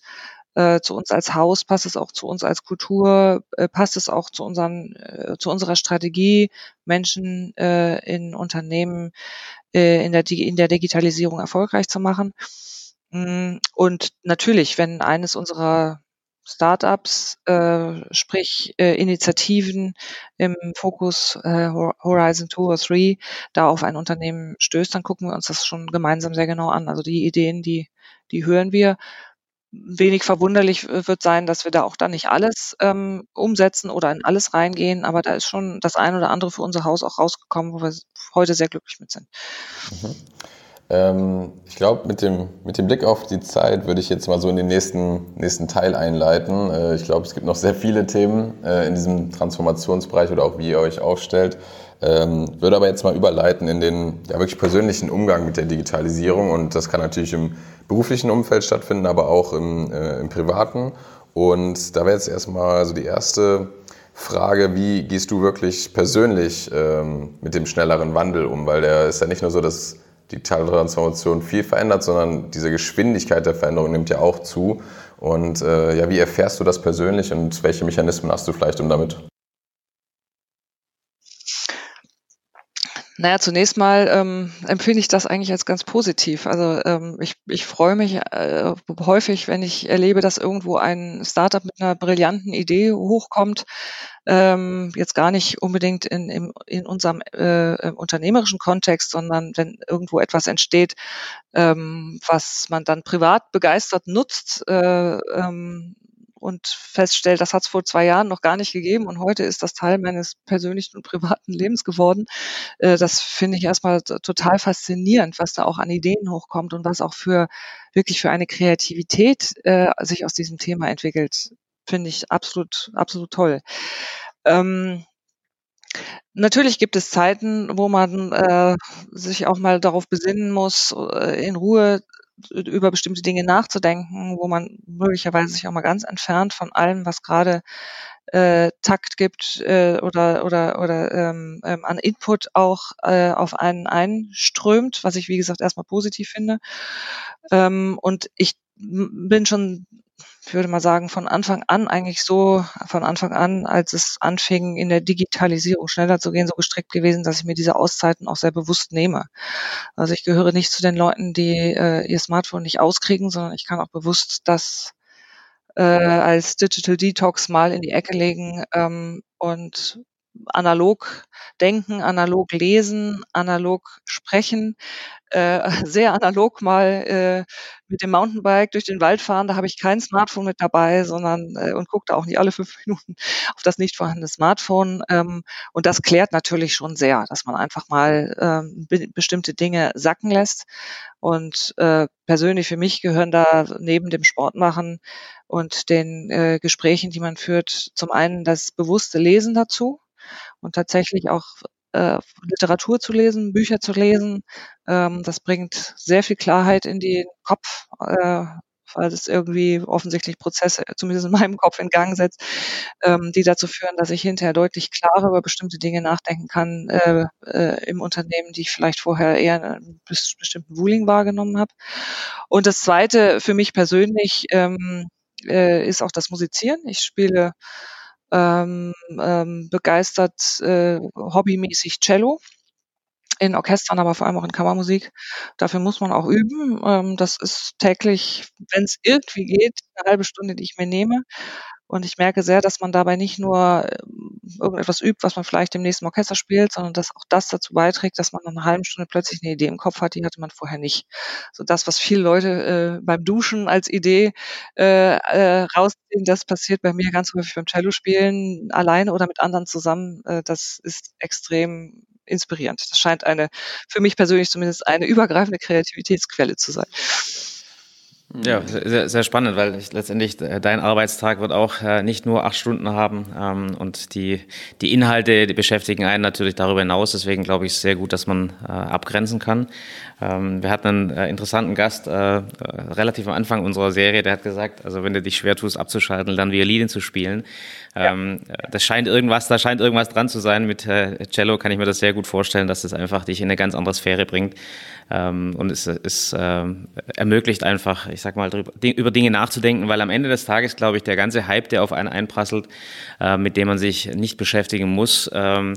äh, zu uns als Haus, passt es auch zu uns als Kultur, äh, passt es auch zu unseren, äh, zu unserer Strategie, Menschen in Unternehmen in, der, in der Digitalisierung erfolgreich zu machen. Mm, und natürlich, wenn eines unserer Startups, äh, sprich äh, Initiativen im Fokus äh, Horizon 2 oder 3 da auf ein Unternehmen stößt, dann gucken wir uns das schon gemeinsam sehr genau an. Also die Ideen, die, die hören wir. Wenig verwunderlich wird sein, dass wir da auch dann nicht alles ähm, umsetzen oder in alles reingehen, aber da ist schon das ein oder andere für unser Haus auch rausgekommen, wo wir heute sehr glücklich mit sind. Mhm. Ähm, ich glaube, mit dem, mit dem Blick auf die Zeit würde ich jetzt mal so in den nächsten, nächsten Teil einleiten. Äh, ich glaube, es gibt noch sehr viele Themen äh, in diesem Transformationsbereich oder auch wie ihr euch aufstellt. Ähm, würde aber jetzt mal überleiten in den ja, wirklich persönlichen Umgang mit der Digitalisierung und das kann natürlich im beruflichen Umfeld stattfinden, aber auch im, äh, im privaten. Und da wäre jetzt erstmal so die erste Frage, wie gehst du wirklich persönlich ähm, mit dem schnelleren Wandel um? Weil der ist ja nicht nur so, dass digitale Transformation viel verändert, sondern diese Geschwindigkeit der Veränderung nimmt ja auch zu. Und äh, ja, wie erfährst du das persönlich und welche Mechanismen hast du vielleicht um damit? Naja, zunächst mal ähm, empfinde ich das eigentlich als ganz positiv. Also ähm, ich, ich freue mich äh, häufig, wenn ich erlebe, dass irgendwo ein Startup mit einer brillanten Idee hochkommt, ähm, jetzt gar nicht unbedingt in, in, in unserem äh, unternehmerischen Kontext, sondern wenn irgendwo etwas entsteht, ähm, was man dann privat begeistert nutzt, äh, ähm, und feststellt, das hat es vor zwei Jahren noch gar nicht gegeben und heute ist das Teil meines persönlichen und privaten Lebens geworden. Äh, das finde ich erstmal total faszinierend, was da auch an Ideen hochkommt und was auch für wirklich für eine Kreativität äh, sich aus diesem Thema entwickelt. Finde ich absolut, absolut toll. Ähm, Natürlich gibt es Zeiten, wo man äh, sich auch mal darauf besinnen muss, äh, in Ruhe über bestimmte Dinge nachzudenken, wo man möglicherweise sich auch mal ganz entfernt von allem, was gerade äh, Takt gibt äh, oder oder oder ähm, ähm, an Input auch äh, auf einen einströmt, was ich wie gesagt erstmal positiv finde. Ähm, und ich bin schon ich würde mal sagen, von Anfang an eigentlich so, von Anfang an, als es anfing, in der Digitalisierung schneller zu gehen, so gestrickt gewesen, dass ich mir diese Auszeiten auch sehr bewusst nehme. Also ich gehöre nicht zu den Leuten, die äh, ihr Smartphone nicht auskriegen, sondern ich kann auch bewusst das äh, als Digital Detox mal in die Ecke legen ähm, und analog denken, analog lesen, analog sprechen, äh, sehr analog mal äh, mit dem Mountainbike durch den Wald fahren. Da habe ich kein Smartphone mit dabei, sondern äh, und gucke da auch nicht alle fünf Minuten auf das nicht vorhandene Smartphone. Ähm, und das klärt natürlich schon sehr, dass man einfach mal ähm, be bestimmte Dinge sacken lässt. Und äh, persönlich für mich gehören da neben dem Sportmachen und den äh, Gesprächen, die man führt, zum einen das bewusste Lesen dazu und tatsächlich auch äh, Literatur zu lesen, Bücher zu lesen. Ähm, das bringt sehr viel Klarheit in den Kopf, äh, weil es irgendwie offensichtlich Prozesse, zumindest in meinem Kopf, in Gang setzt, ähm, die dazu führen, dass ich hinterher deutlich klarer über bestimmte Dinge nachdenken kann äh, äh, im Unternehmen, die ich vielleicht vorher eher in einem bestimmten Wooling wahrgenommen habe. Und das Zweite für mich persönlich ähm, äh, ist auch das Musizieren. Ich spiele ähm, ähm, begeistert äh, hobbymäßig Cello in Orchestern, aber vor allem auch in Kammermusik. Dafür muss man auch üben. Ähm, das ist täglich, wenn es irgendwie geht, eine halbe Stunde, die ich mir nehme. Und ich merke sehr, dass man dabei nicht nur ähm, irgendetwas übt, was man vielleicht im nächsten Orchester spielt, sondern dass auch das dazu beiträgt, dass man nach einer halben Stunde plötzlich eine Idee im Kopf hat, die hatte man vorher nicht. So das, was viele Leute äh, beim Duschen als Idee äh, äh, rausziehen, das passiert bei mir ganz häufig beim Cello spielen, alleine oder mit anderen zusammen. Äh, das ist extrem inspirierend. Das scheint eine, für mich persönlich zumindest eine übergreifende Kreativitätsquelle zu sein. Ja, sehr, sehr spannend, weil ich, letztendlich äh, dein Arbeitstag wird auch äh, nicht nur acht Stunden haben ähm, und die, die Inhalte die beschäftigen einen natürlich darüber hinaus. Deswegen glaube ich sehr gut, dass man äh, abgrenzen kann. Ähm, wir hatten einen äh, interessanten Gast äh, relativ am Anfang unserer Serie, der hat gesagt, also wenn du dich schwer tust abzuschalten, dann Violinen zu spielen. Ähm, ja. Das scheint irgendwas, da scheint irgendwas dran zu sein. Mit Cello kann ich mir das sehr gut vorstellen, dass es das einfach dich in eine ganz andere Sphäre bringt. Ähm, und es, es ermöglicht einfach, ich sag mal, über Dinge nachzudenken, weil am Ende des Tages, glaube ich, der ganze Hype, der auf einen einprasselt, äh, mit dem man sich nicht beschäftigen muss, ähm,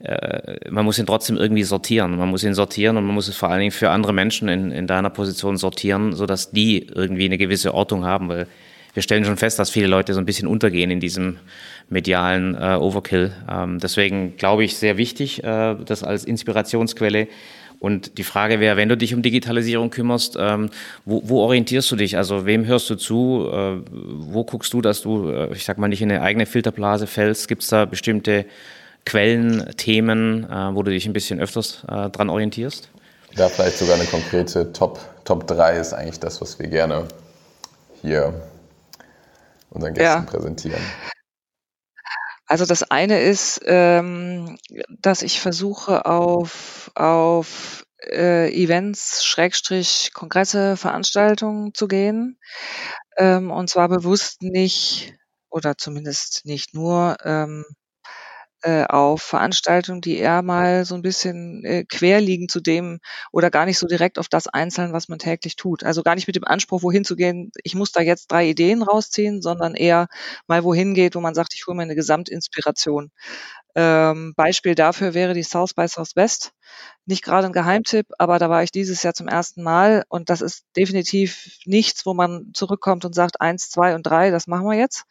äh, man muss ihn trotzdem irgendwie sortieren. Man muss ihn sortieren und man muss es vor allen Dingen für andere Menschen in, in deiner Position sortieren, sodass die irgendwie eine gewisse Ortung haben, weil wir stellen schon fest, dass viele Leute so ein bisschen untergehen in diesem medialen äh, Overkill. Ähm, deswegen glaube ich sehr wichtig, äh, das als Inspirationsquelle und die Frage wäre, wenn du dich um Digitalisierung kümmerst, ähm, wo, wo, orientierst du dich? Also wem hörst du zu? Äh, wo guckst du, dass du, äh, ich sag mal, nicht in eine eigene Filterblase fällst? Gibt es da bestimmte Quellen, Themen, äh, wo du dich ein bisschen öfters äh, dran orientierst? Ja, vielleicht sogar eine konkrete Top, Top 3 ist eigentlich das, was wir gerne hier unseren Gästen ja. präsentieren. Also das eine ist, ähm, dass ich versuche auf, auf äh, Events, Schrägstrich, Kongresse, Veranstaltungen zu gehen. Ähm, und zwar bewusst nicht oder zumindest nicht nur ähm, äh, auf Veranstaltungen, die eher mal so ein bisschen äh, quer liegen zu dem oder gar nicht so direkt auf das einzeln, was man täglich tut. Also gar nicht mit dem Anspruch, wohin zu gehen, ich muss da jetzt drei Ideen rausziehen, sondern eher mal wohin geht, wo man sagt, ich hole mir eine Gesamtinspiration. Ähm, Beispiel dafür wäre die South by Southwest. Nicht gerade ein Geheimtipp, aber da war ich dieses Jahr zum ersten Mal und das ist definitiv nichts, wo man zurückkommt und sagt, eins, zwei und drei, das machen wir jetzt,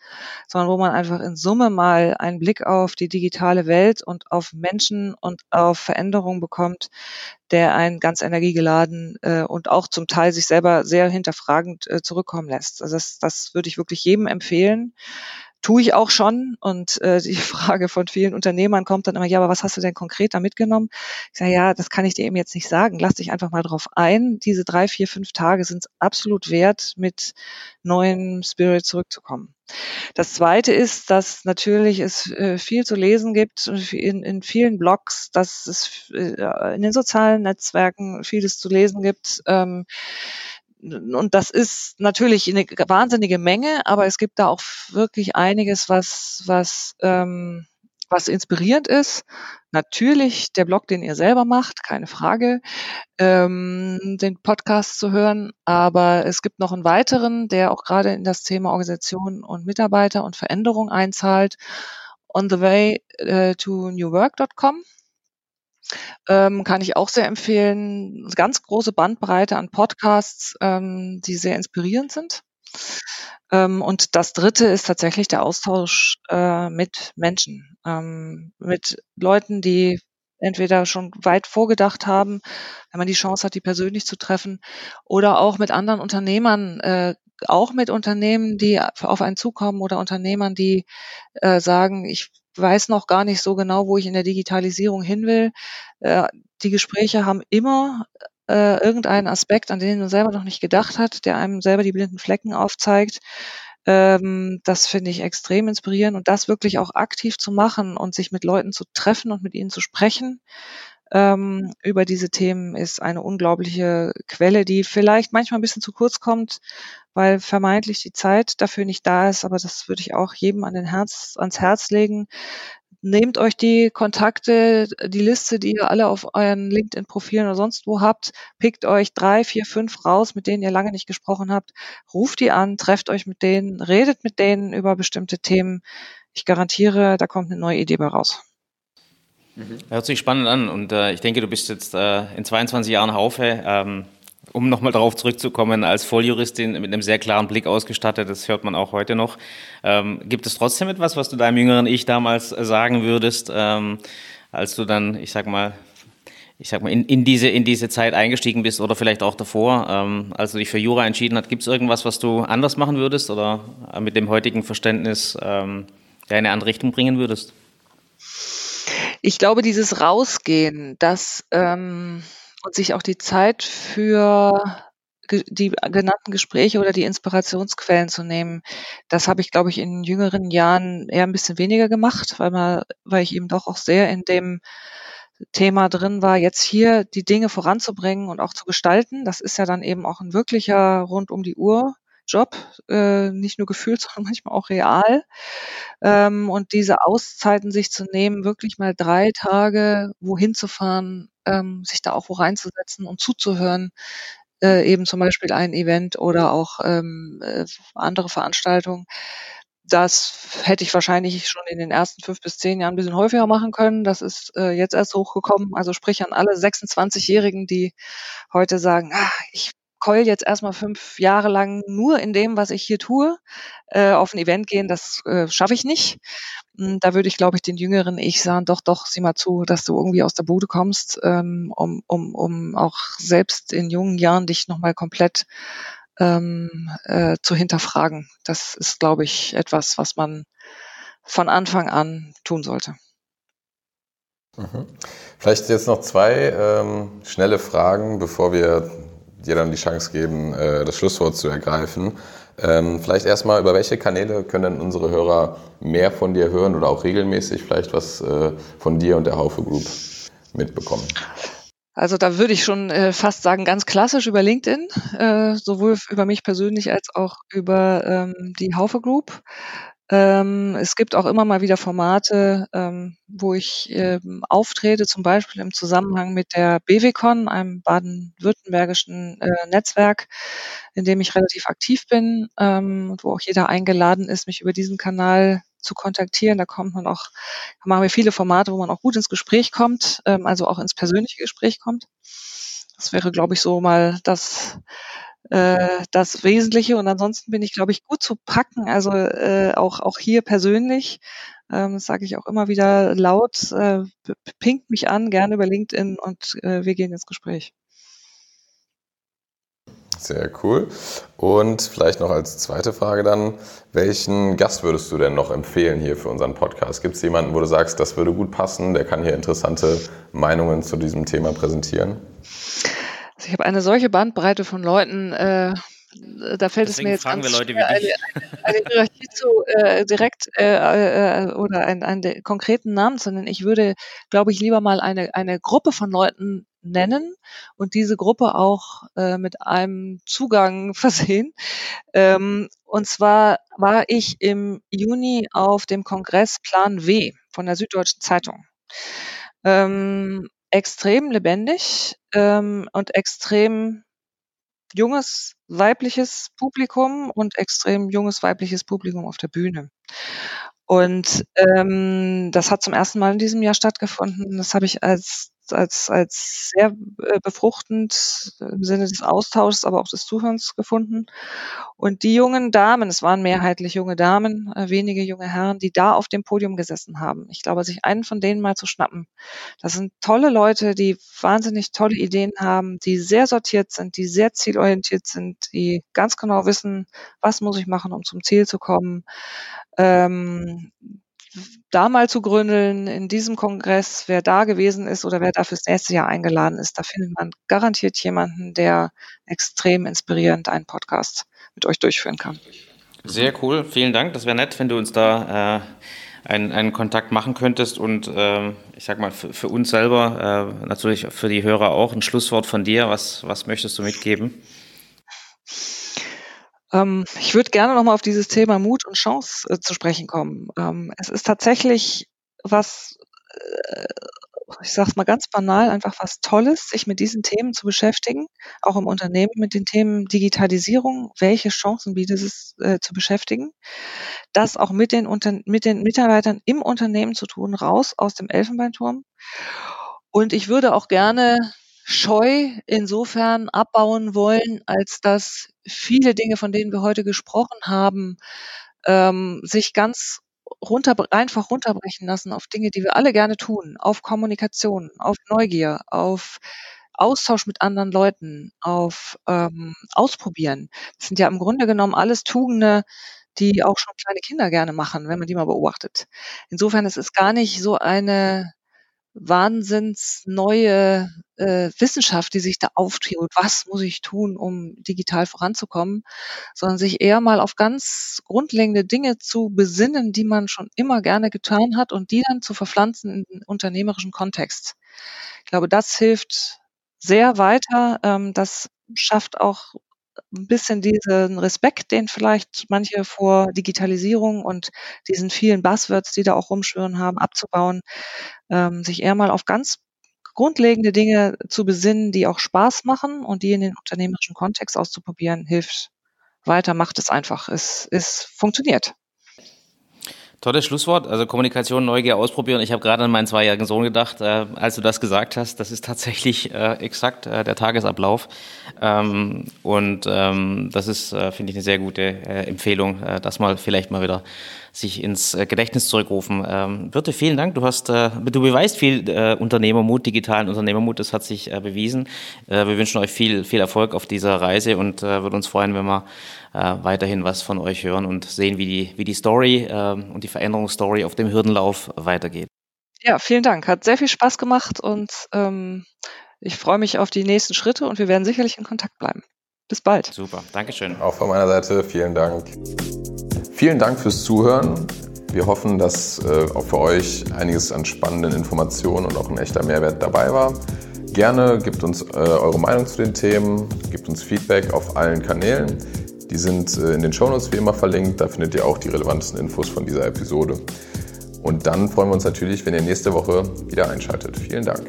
sondern wo man einfach in Summe mal einen Blick auf die digitale Welt und auf Menschen und auf Veränderungen bekommt, der einen ganz energiegeladen äh, und auch zum Teil sich selber sehr hinterfragend äh, zurückkommen lässt. Also das, das würde ich wirklich jedem empfehlen tue ich auch schon. Und äh, die Frage von vielen Unternehmern kommt dann immer, ja, aber was hast du denn konkret da mitgenommen? Ich sage, ja, das kann ich dir eben jetzt nicht sagen. Lass dich einfach mal drauf ein. Diese drei, vier, fünf Tage sind es absolut wert, mit neuen Spirit zurückzukommen. Das Zweite ist, dass natürlich es äh, viel zu lesen gibt in, in vielen Blogs, dass es äh, in den sozialen Netzwerken vieles zu lesen gibt. Ähm, und das ist natürlich eine wahnsinnige Menge, aber es gibt da auch wirklich einiges, was, was, ähm, was inspirierend ist. Natürlich der Blog, den ihr selber macht, keine Frage, ähm, den Podcast zu hören, aber es gibt noch einen weiteren, der auch gerade in das Thema Organisation und Mitarbeiter und Veränderung einzahlt. On the way uh, to newwork.com ähm, kann ich auch sehr empfehlen. Ganz große Bandbreite an Podcasts, ähm, die sehr inspirierend sind. Ähm, und das dritte ist tatsächlich der Austausch äh, mit Menschen, ähm, mit Leuten, die entweder schon weit vorgedacht haben, wenn man die Chance hat, die persönlich zu treffen, oder auch mit anderen Unternehmern, äh, auch mit Unternehmen, die auf einen zukommen oder Unternehmern, die äh, sagen, ich weiß noch gar nicht so genau, wo ich in der Digitalisierung hin will. Äh, die Gespräche haben immer äh, irgendeinen Aspekt, an den man selber noch nicht gedacht hat, der einem selber die blinden Flecken aufzeigt. Ähm, das finde ich extrem inspirierend und das wirklich auch aktiv zu machen und sich mit Leuten zu treffen und mit ihnen zu sprechen ähm, über diese Themen ist eine unglaubliche Quelle, die vielleicht manchmal ein bisschen zu kurz kommt, weil vermeintlich die Zeit dafür nicht da ist. Aber das würde ich auch jedem an den Herz, ans Herz legen, Nehmt euch die Kontakte, die Liste, die ihr alle auf euren LinkedIn-Profilen oder sonst wo habt, pickt euch drei, vier, fünf raus, mit denen ihr lange nicht gesprochen habt, ruft die an, trefft euch mit denen, redet mit denen über bestimmte Themen. Ich garantiere, da kommt eine neue Idee bei raus. Mhm. Hört sich spannend an und äh, ich denke, du bist jetzt äh, in 22 Jahren Haufe. Ähm, um nochmal darauf zurückzukommen, als Volljuristin mit einem sehr klaren Blick ausgestattet, das hört man auch heute noch. Ähm, gibt es trotzdem etwas, was du deinem jüngeren Ich damals sagen würdest, ähm, als du dann, ich sag mal, ich sag mal, in, in, diese, in diese Zeit eingestiegen bist oder vielleicht auch davor, ähm, als du dich für Jura entschieden hast, gibt es irgendwas, was du anders machen würdest oder mit dem heutigen Verständnis ähm, in eine andere Richtung bringen würdest? Ich glaube, dieses Rausgehen, das ähm, und sich auch die Zeit für die genannten Gespräche oder die Inspirationsquellen zu nehmen, das habe ich, glaube ich, in jüngeren Jahren eher ein bisschen weniger gemacht, weil man, weil ich eben doch auch sehr in dem Thema drin war, jetzt hier die Dinge voranzubringen und auch zu gestalten. Das ist ja dann eben auch ein wirklicher rund um die Uhr Job, äh, nicht nur gefühlt, sondern manchmal auch real. Ähm, und diese Auszeiten sich zu nehmen, wirklich mal drei Tage wohin zu fahren, ähm, sich da auch wo reinzusetzen und zuzuhören, äh, eben zum Beispiel ein Event oder auch ähm, äh, andere Veranstaltungen. Das hätte ich wahrscheinlich schon in den ersten fünf bis zehn Jahren ein bisschen häufiger machen können. Das ist äh, jetzt erst hochgekommen. Also sprich an alle 26-Jährigen, die heute sagen, ah, ich keul jetzt erstmal fünf Jahre lang nur in dem, was ich hier tue, äh, auf ein Event gehen, das äh, schaffe ich nicht. Hm, da würde ich, glaube ich, den jüngeren Ich sagen, doch, doch, sieh mal zu, dass du irgendwie aus der Bude kommst, ähm, um, um, um auch selbst in jungen Jahren dich nochmal komplett ähm, äh, zu hinterfragen. Das ist, glaube ich, etwas, was man von Anfang an tun sollte. Mhm. Vielleicht jetzt noch zwei ähm, schnelle Fragen, bevor wir dir dann die Chance geben, äh, das Schlusswort zu ergreifen. Ähm, vielleicht erstmal, über welche Kanäle können unsere Hörer mehr von dir hören oder auch regelmäßig vielleicht was äh, von dir und der Haufe Group mitbekommen? Also da würde ich schon äh, fast sagen, ganz klassisch über LinkedIn, äh, sowohl über mich persönlich als auch über ähm, die Haufe Group. Ähm, es gibt auch immer mal wieder Formate, ähm, wo ich ähm, auftrete, zum Beispiel im Zusammenhang mit der BWCon, einem baden-württembergischen äh, Netzwerk, in dem ich relativ aktiv bin ähm, und wo auch jeder eingeladen ist, mich über diesen Kanal zu kontaktieren. Da kommt man auch, da machen wir viele Formate, wo man auch gut ins Gespräch kommt, ähm, also auch ins persönliche Gespräch kommt. Das wäre, glaube ich, so mal das äh, das Wesentliche. Und ansonsten bin ich, glaube ich, gut zu packen. Also äh, auch, auch hier persönlich. Ähm, das sage ich auch immer wieder laut. Äh, pinkt mich an, gerne über LinkedIn und äh, wir gehen ins Gespräch. Sehr cool. Und vielleicht noch als zweite Frage dann, welchen Gast würdest du denn noch empfehlen hier für unseren Podcast? Gibt es jemanden, wo du sagst, das würde gut passen, der kann hier interessante Meinungen zu diesem Thema präsentieren? Also ich habe eine solche Bandbreite von Leuten, äh, da fällt Deswegen es mir jetzt fragen ganz wir Leute schwer, wie dich. Eine, eine Hierarchie zu äh, direkt äh, äh, oder einen, einen konkreten Namen zu nennen. Ich würde, glaube ich, lieber mal eine, eine Gruppe von Leuten nennen und diese Gruppe auch äh, mit einem Zugang versehen. Ähm, und zwar war ich im Juni auf dem Kongress Plan W von der Süddeutschen Zeitung. Ähm, extrem lebendig ähm, und extrem junges weibliches Publikum und extrem junges weibliches Publikum auf der Bühne. Und ähm, das hat zum ersten Mal in diesem Jahr stattgefunden. Das habe ich als als, als sehr äh, befruchtend im Sinne des Austauschs, aber auch des Zuhörens gefunden. Und die jungen Damen, es waren mehrheitlich junge Damen, äh, wenige junge Herren, die da auf dem Podium gesessen haben. Ich glaube, sich einen von denen mal zu schnappen. Das sind tolle Leute, die wahnsinnig tolle Ideen haben, die sehr sortiert sind, die sehr zielorientiert sind, die ganz genau wissen, was muss ich machen, um zum Ziel zu kommen. Ähm, da mal zu gründeln in diesem Kongress, wer da gewesen ist oder wer da fürs nächste Jahr eingeladen ist, da findet man garantiert jemanden, der extrem inspirierend einen Podcast mit euch durchführen kann. Sehr cool, vielen Dank. Das wäre nett, wenn du uns da äh, einen, einen Kontakt machen könntest und äh, ich sag mal für, für uns selber, äh, natürlich für die Hörer auch, ein Schlusswort von dir. Was, was möchtest du mitgeben? Ähm, ich würde gerne nochmal auf dieses Thema Mut und Chance äh, zu sprechen kommen. Ähm, es ist tatsächlich was, äh, ich sage es mal ganz banal, einfach was Tolles, sich mit diesen Themen zu beschäftigen, auch im Unternehmen mit den Themen Digitalisierung, welche Chancen bietet es äh, zu beschäftigen, das auch mit den, Unter mit den Mitarbeitern im Unternehmen zu tun, raus aus dem Elfenbeinturm. Und ich würde auch gerne Scheu insofern abbauen wollen, als dass viele Dinge, von denen wir heute gesprochen haben, ähm, sich ganz runter, einfach runterbrechen lassen auf Dinge, die wir alle gerne tun, auf Kommunikation, auf Neugier, auf Austausch mit anderen Leuten, auf ähm, Ausprobieren. Das sind ja im Grunde genommen alles Tugende, die auch schon kleine Kinder gerne machen, wenn man die mal beobachtet. Insofern ist es gar nicht so eine wahnsinns neue äh, Wissenschaft, die sich da auftut. Was muss ich tun, um digital voranzukommen? Sondern sich eher mal auf ganz grundlegende Dinge zu besinnen, die man schon immer gerne getan hat und die dann zu verpflanzen in den unternehmerischen Kontext. Ich glaube, das hilft sehr weiter. Ähm, das schafft auch ein bisschen diesen Respekt, den vielleicht manche vor Digitalisierung und diesen vielen Buzzwords, die da auch rumschwören haben, abzubauen, ähm, sich eher mal auf ganz grundlegende Dinge zu besinnen, die auch Spaß machen und die in den unternehmerischen Kontext auszuprobieren, hilft weiter, macht es einfach. Es, es funktioniert. Tolles Schlusswort. Also Kommunikation, Neugier, ausprobieren. Ich habe gerade an meinen zweijährigen Sohn gedacht, äh, als du das gesagt hast. Das ist tatsächlich äh, exakt äh, der Tagesablauf. Ähm, und ähm, das ist, äh, finde ich, eine sehr gute äh, Empfehlung, äh, das mal vielleicht mal wieder sich ins Gedächtnis zurückrufen. Ähm, Birte, vielen Dank. Du hast, du beweist viel Unternehmermut, digitalen Unternehmermut. Das hat sich bewiesen. Wir wünschen euch viel, viel Erfolg auf dieser Reise und äh, würde uns freuen, wenn wir äh, weiterhin was von euch hören und sehen, wie die, wie die Story äh, und die Veränderungsstory auf dem Hürdenlauf weitergeht. Ja, vielen Dank. Hat sehr viel Spaß gemacht und ähm, ich freue mich auf die nächsten Schritte und wir werden sicherlich in Kontakt bleiben. Bis bald. Super, Dankeschön. Auch von meiner Seite vielen Dank. Vielen Dank fürs Zuhören. Wir hoffen, dass äh, auch für euch einiges an spannenden Informationen und auch ein echter Mehrwert dabei war. Gerne gebt uns äh, eure Meinung zu den Themen, gebt uns Feedback auf allen Kanälen. Die sind äh, in den Shownotes wie immer verlinkt. Da findet ihr auch die relevantesten Infos von dieser Episode. Und dann freuen wir uns natürlich, wenn ihr nächste Woche wieder einschaltet. Vielen Dank.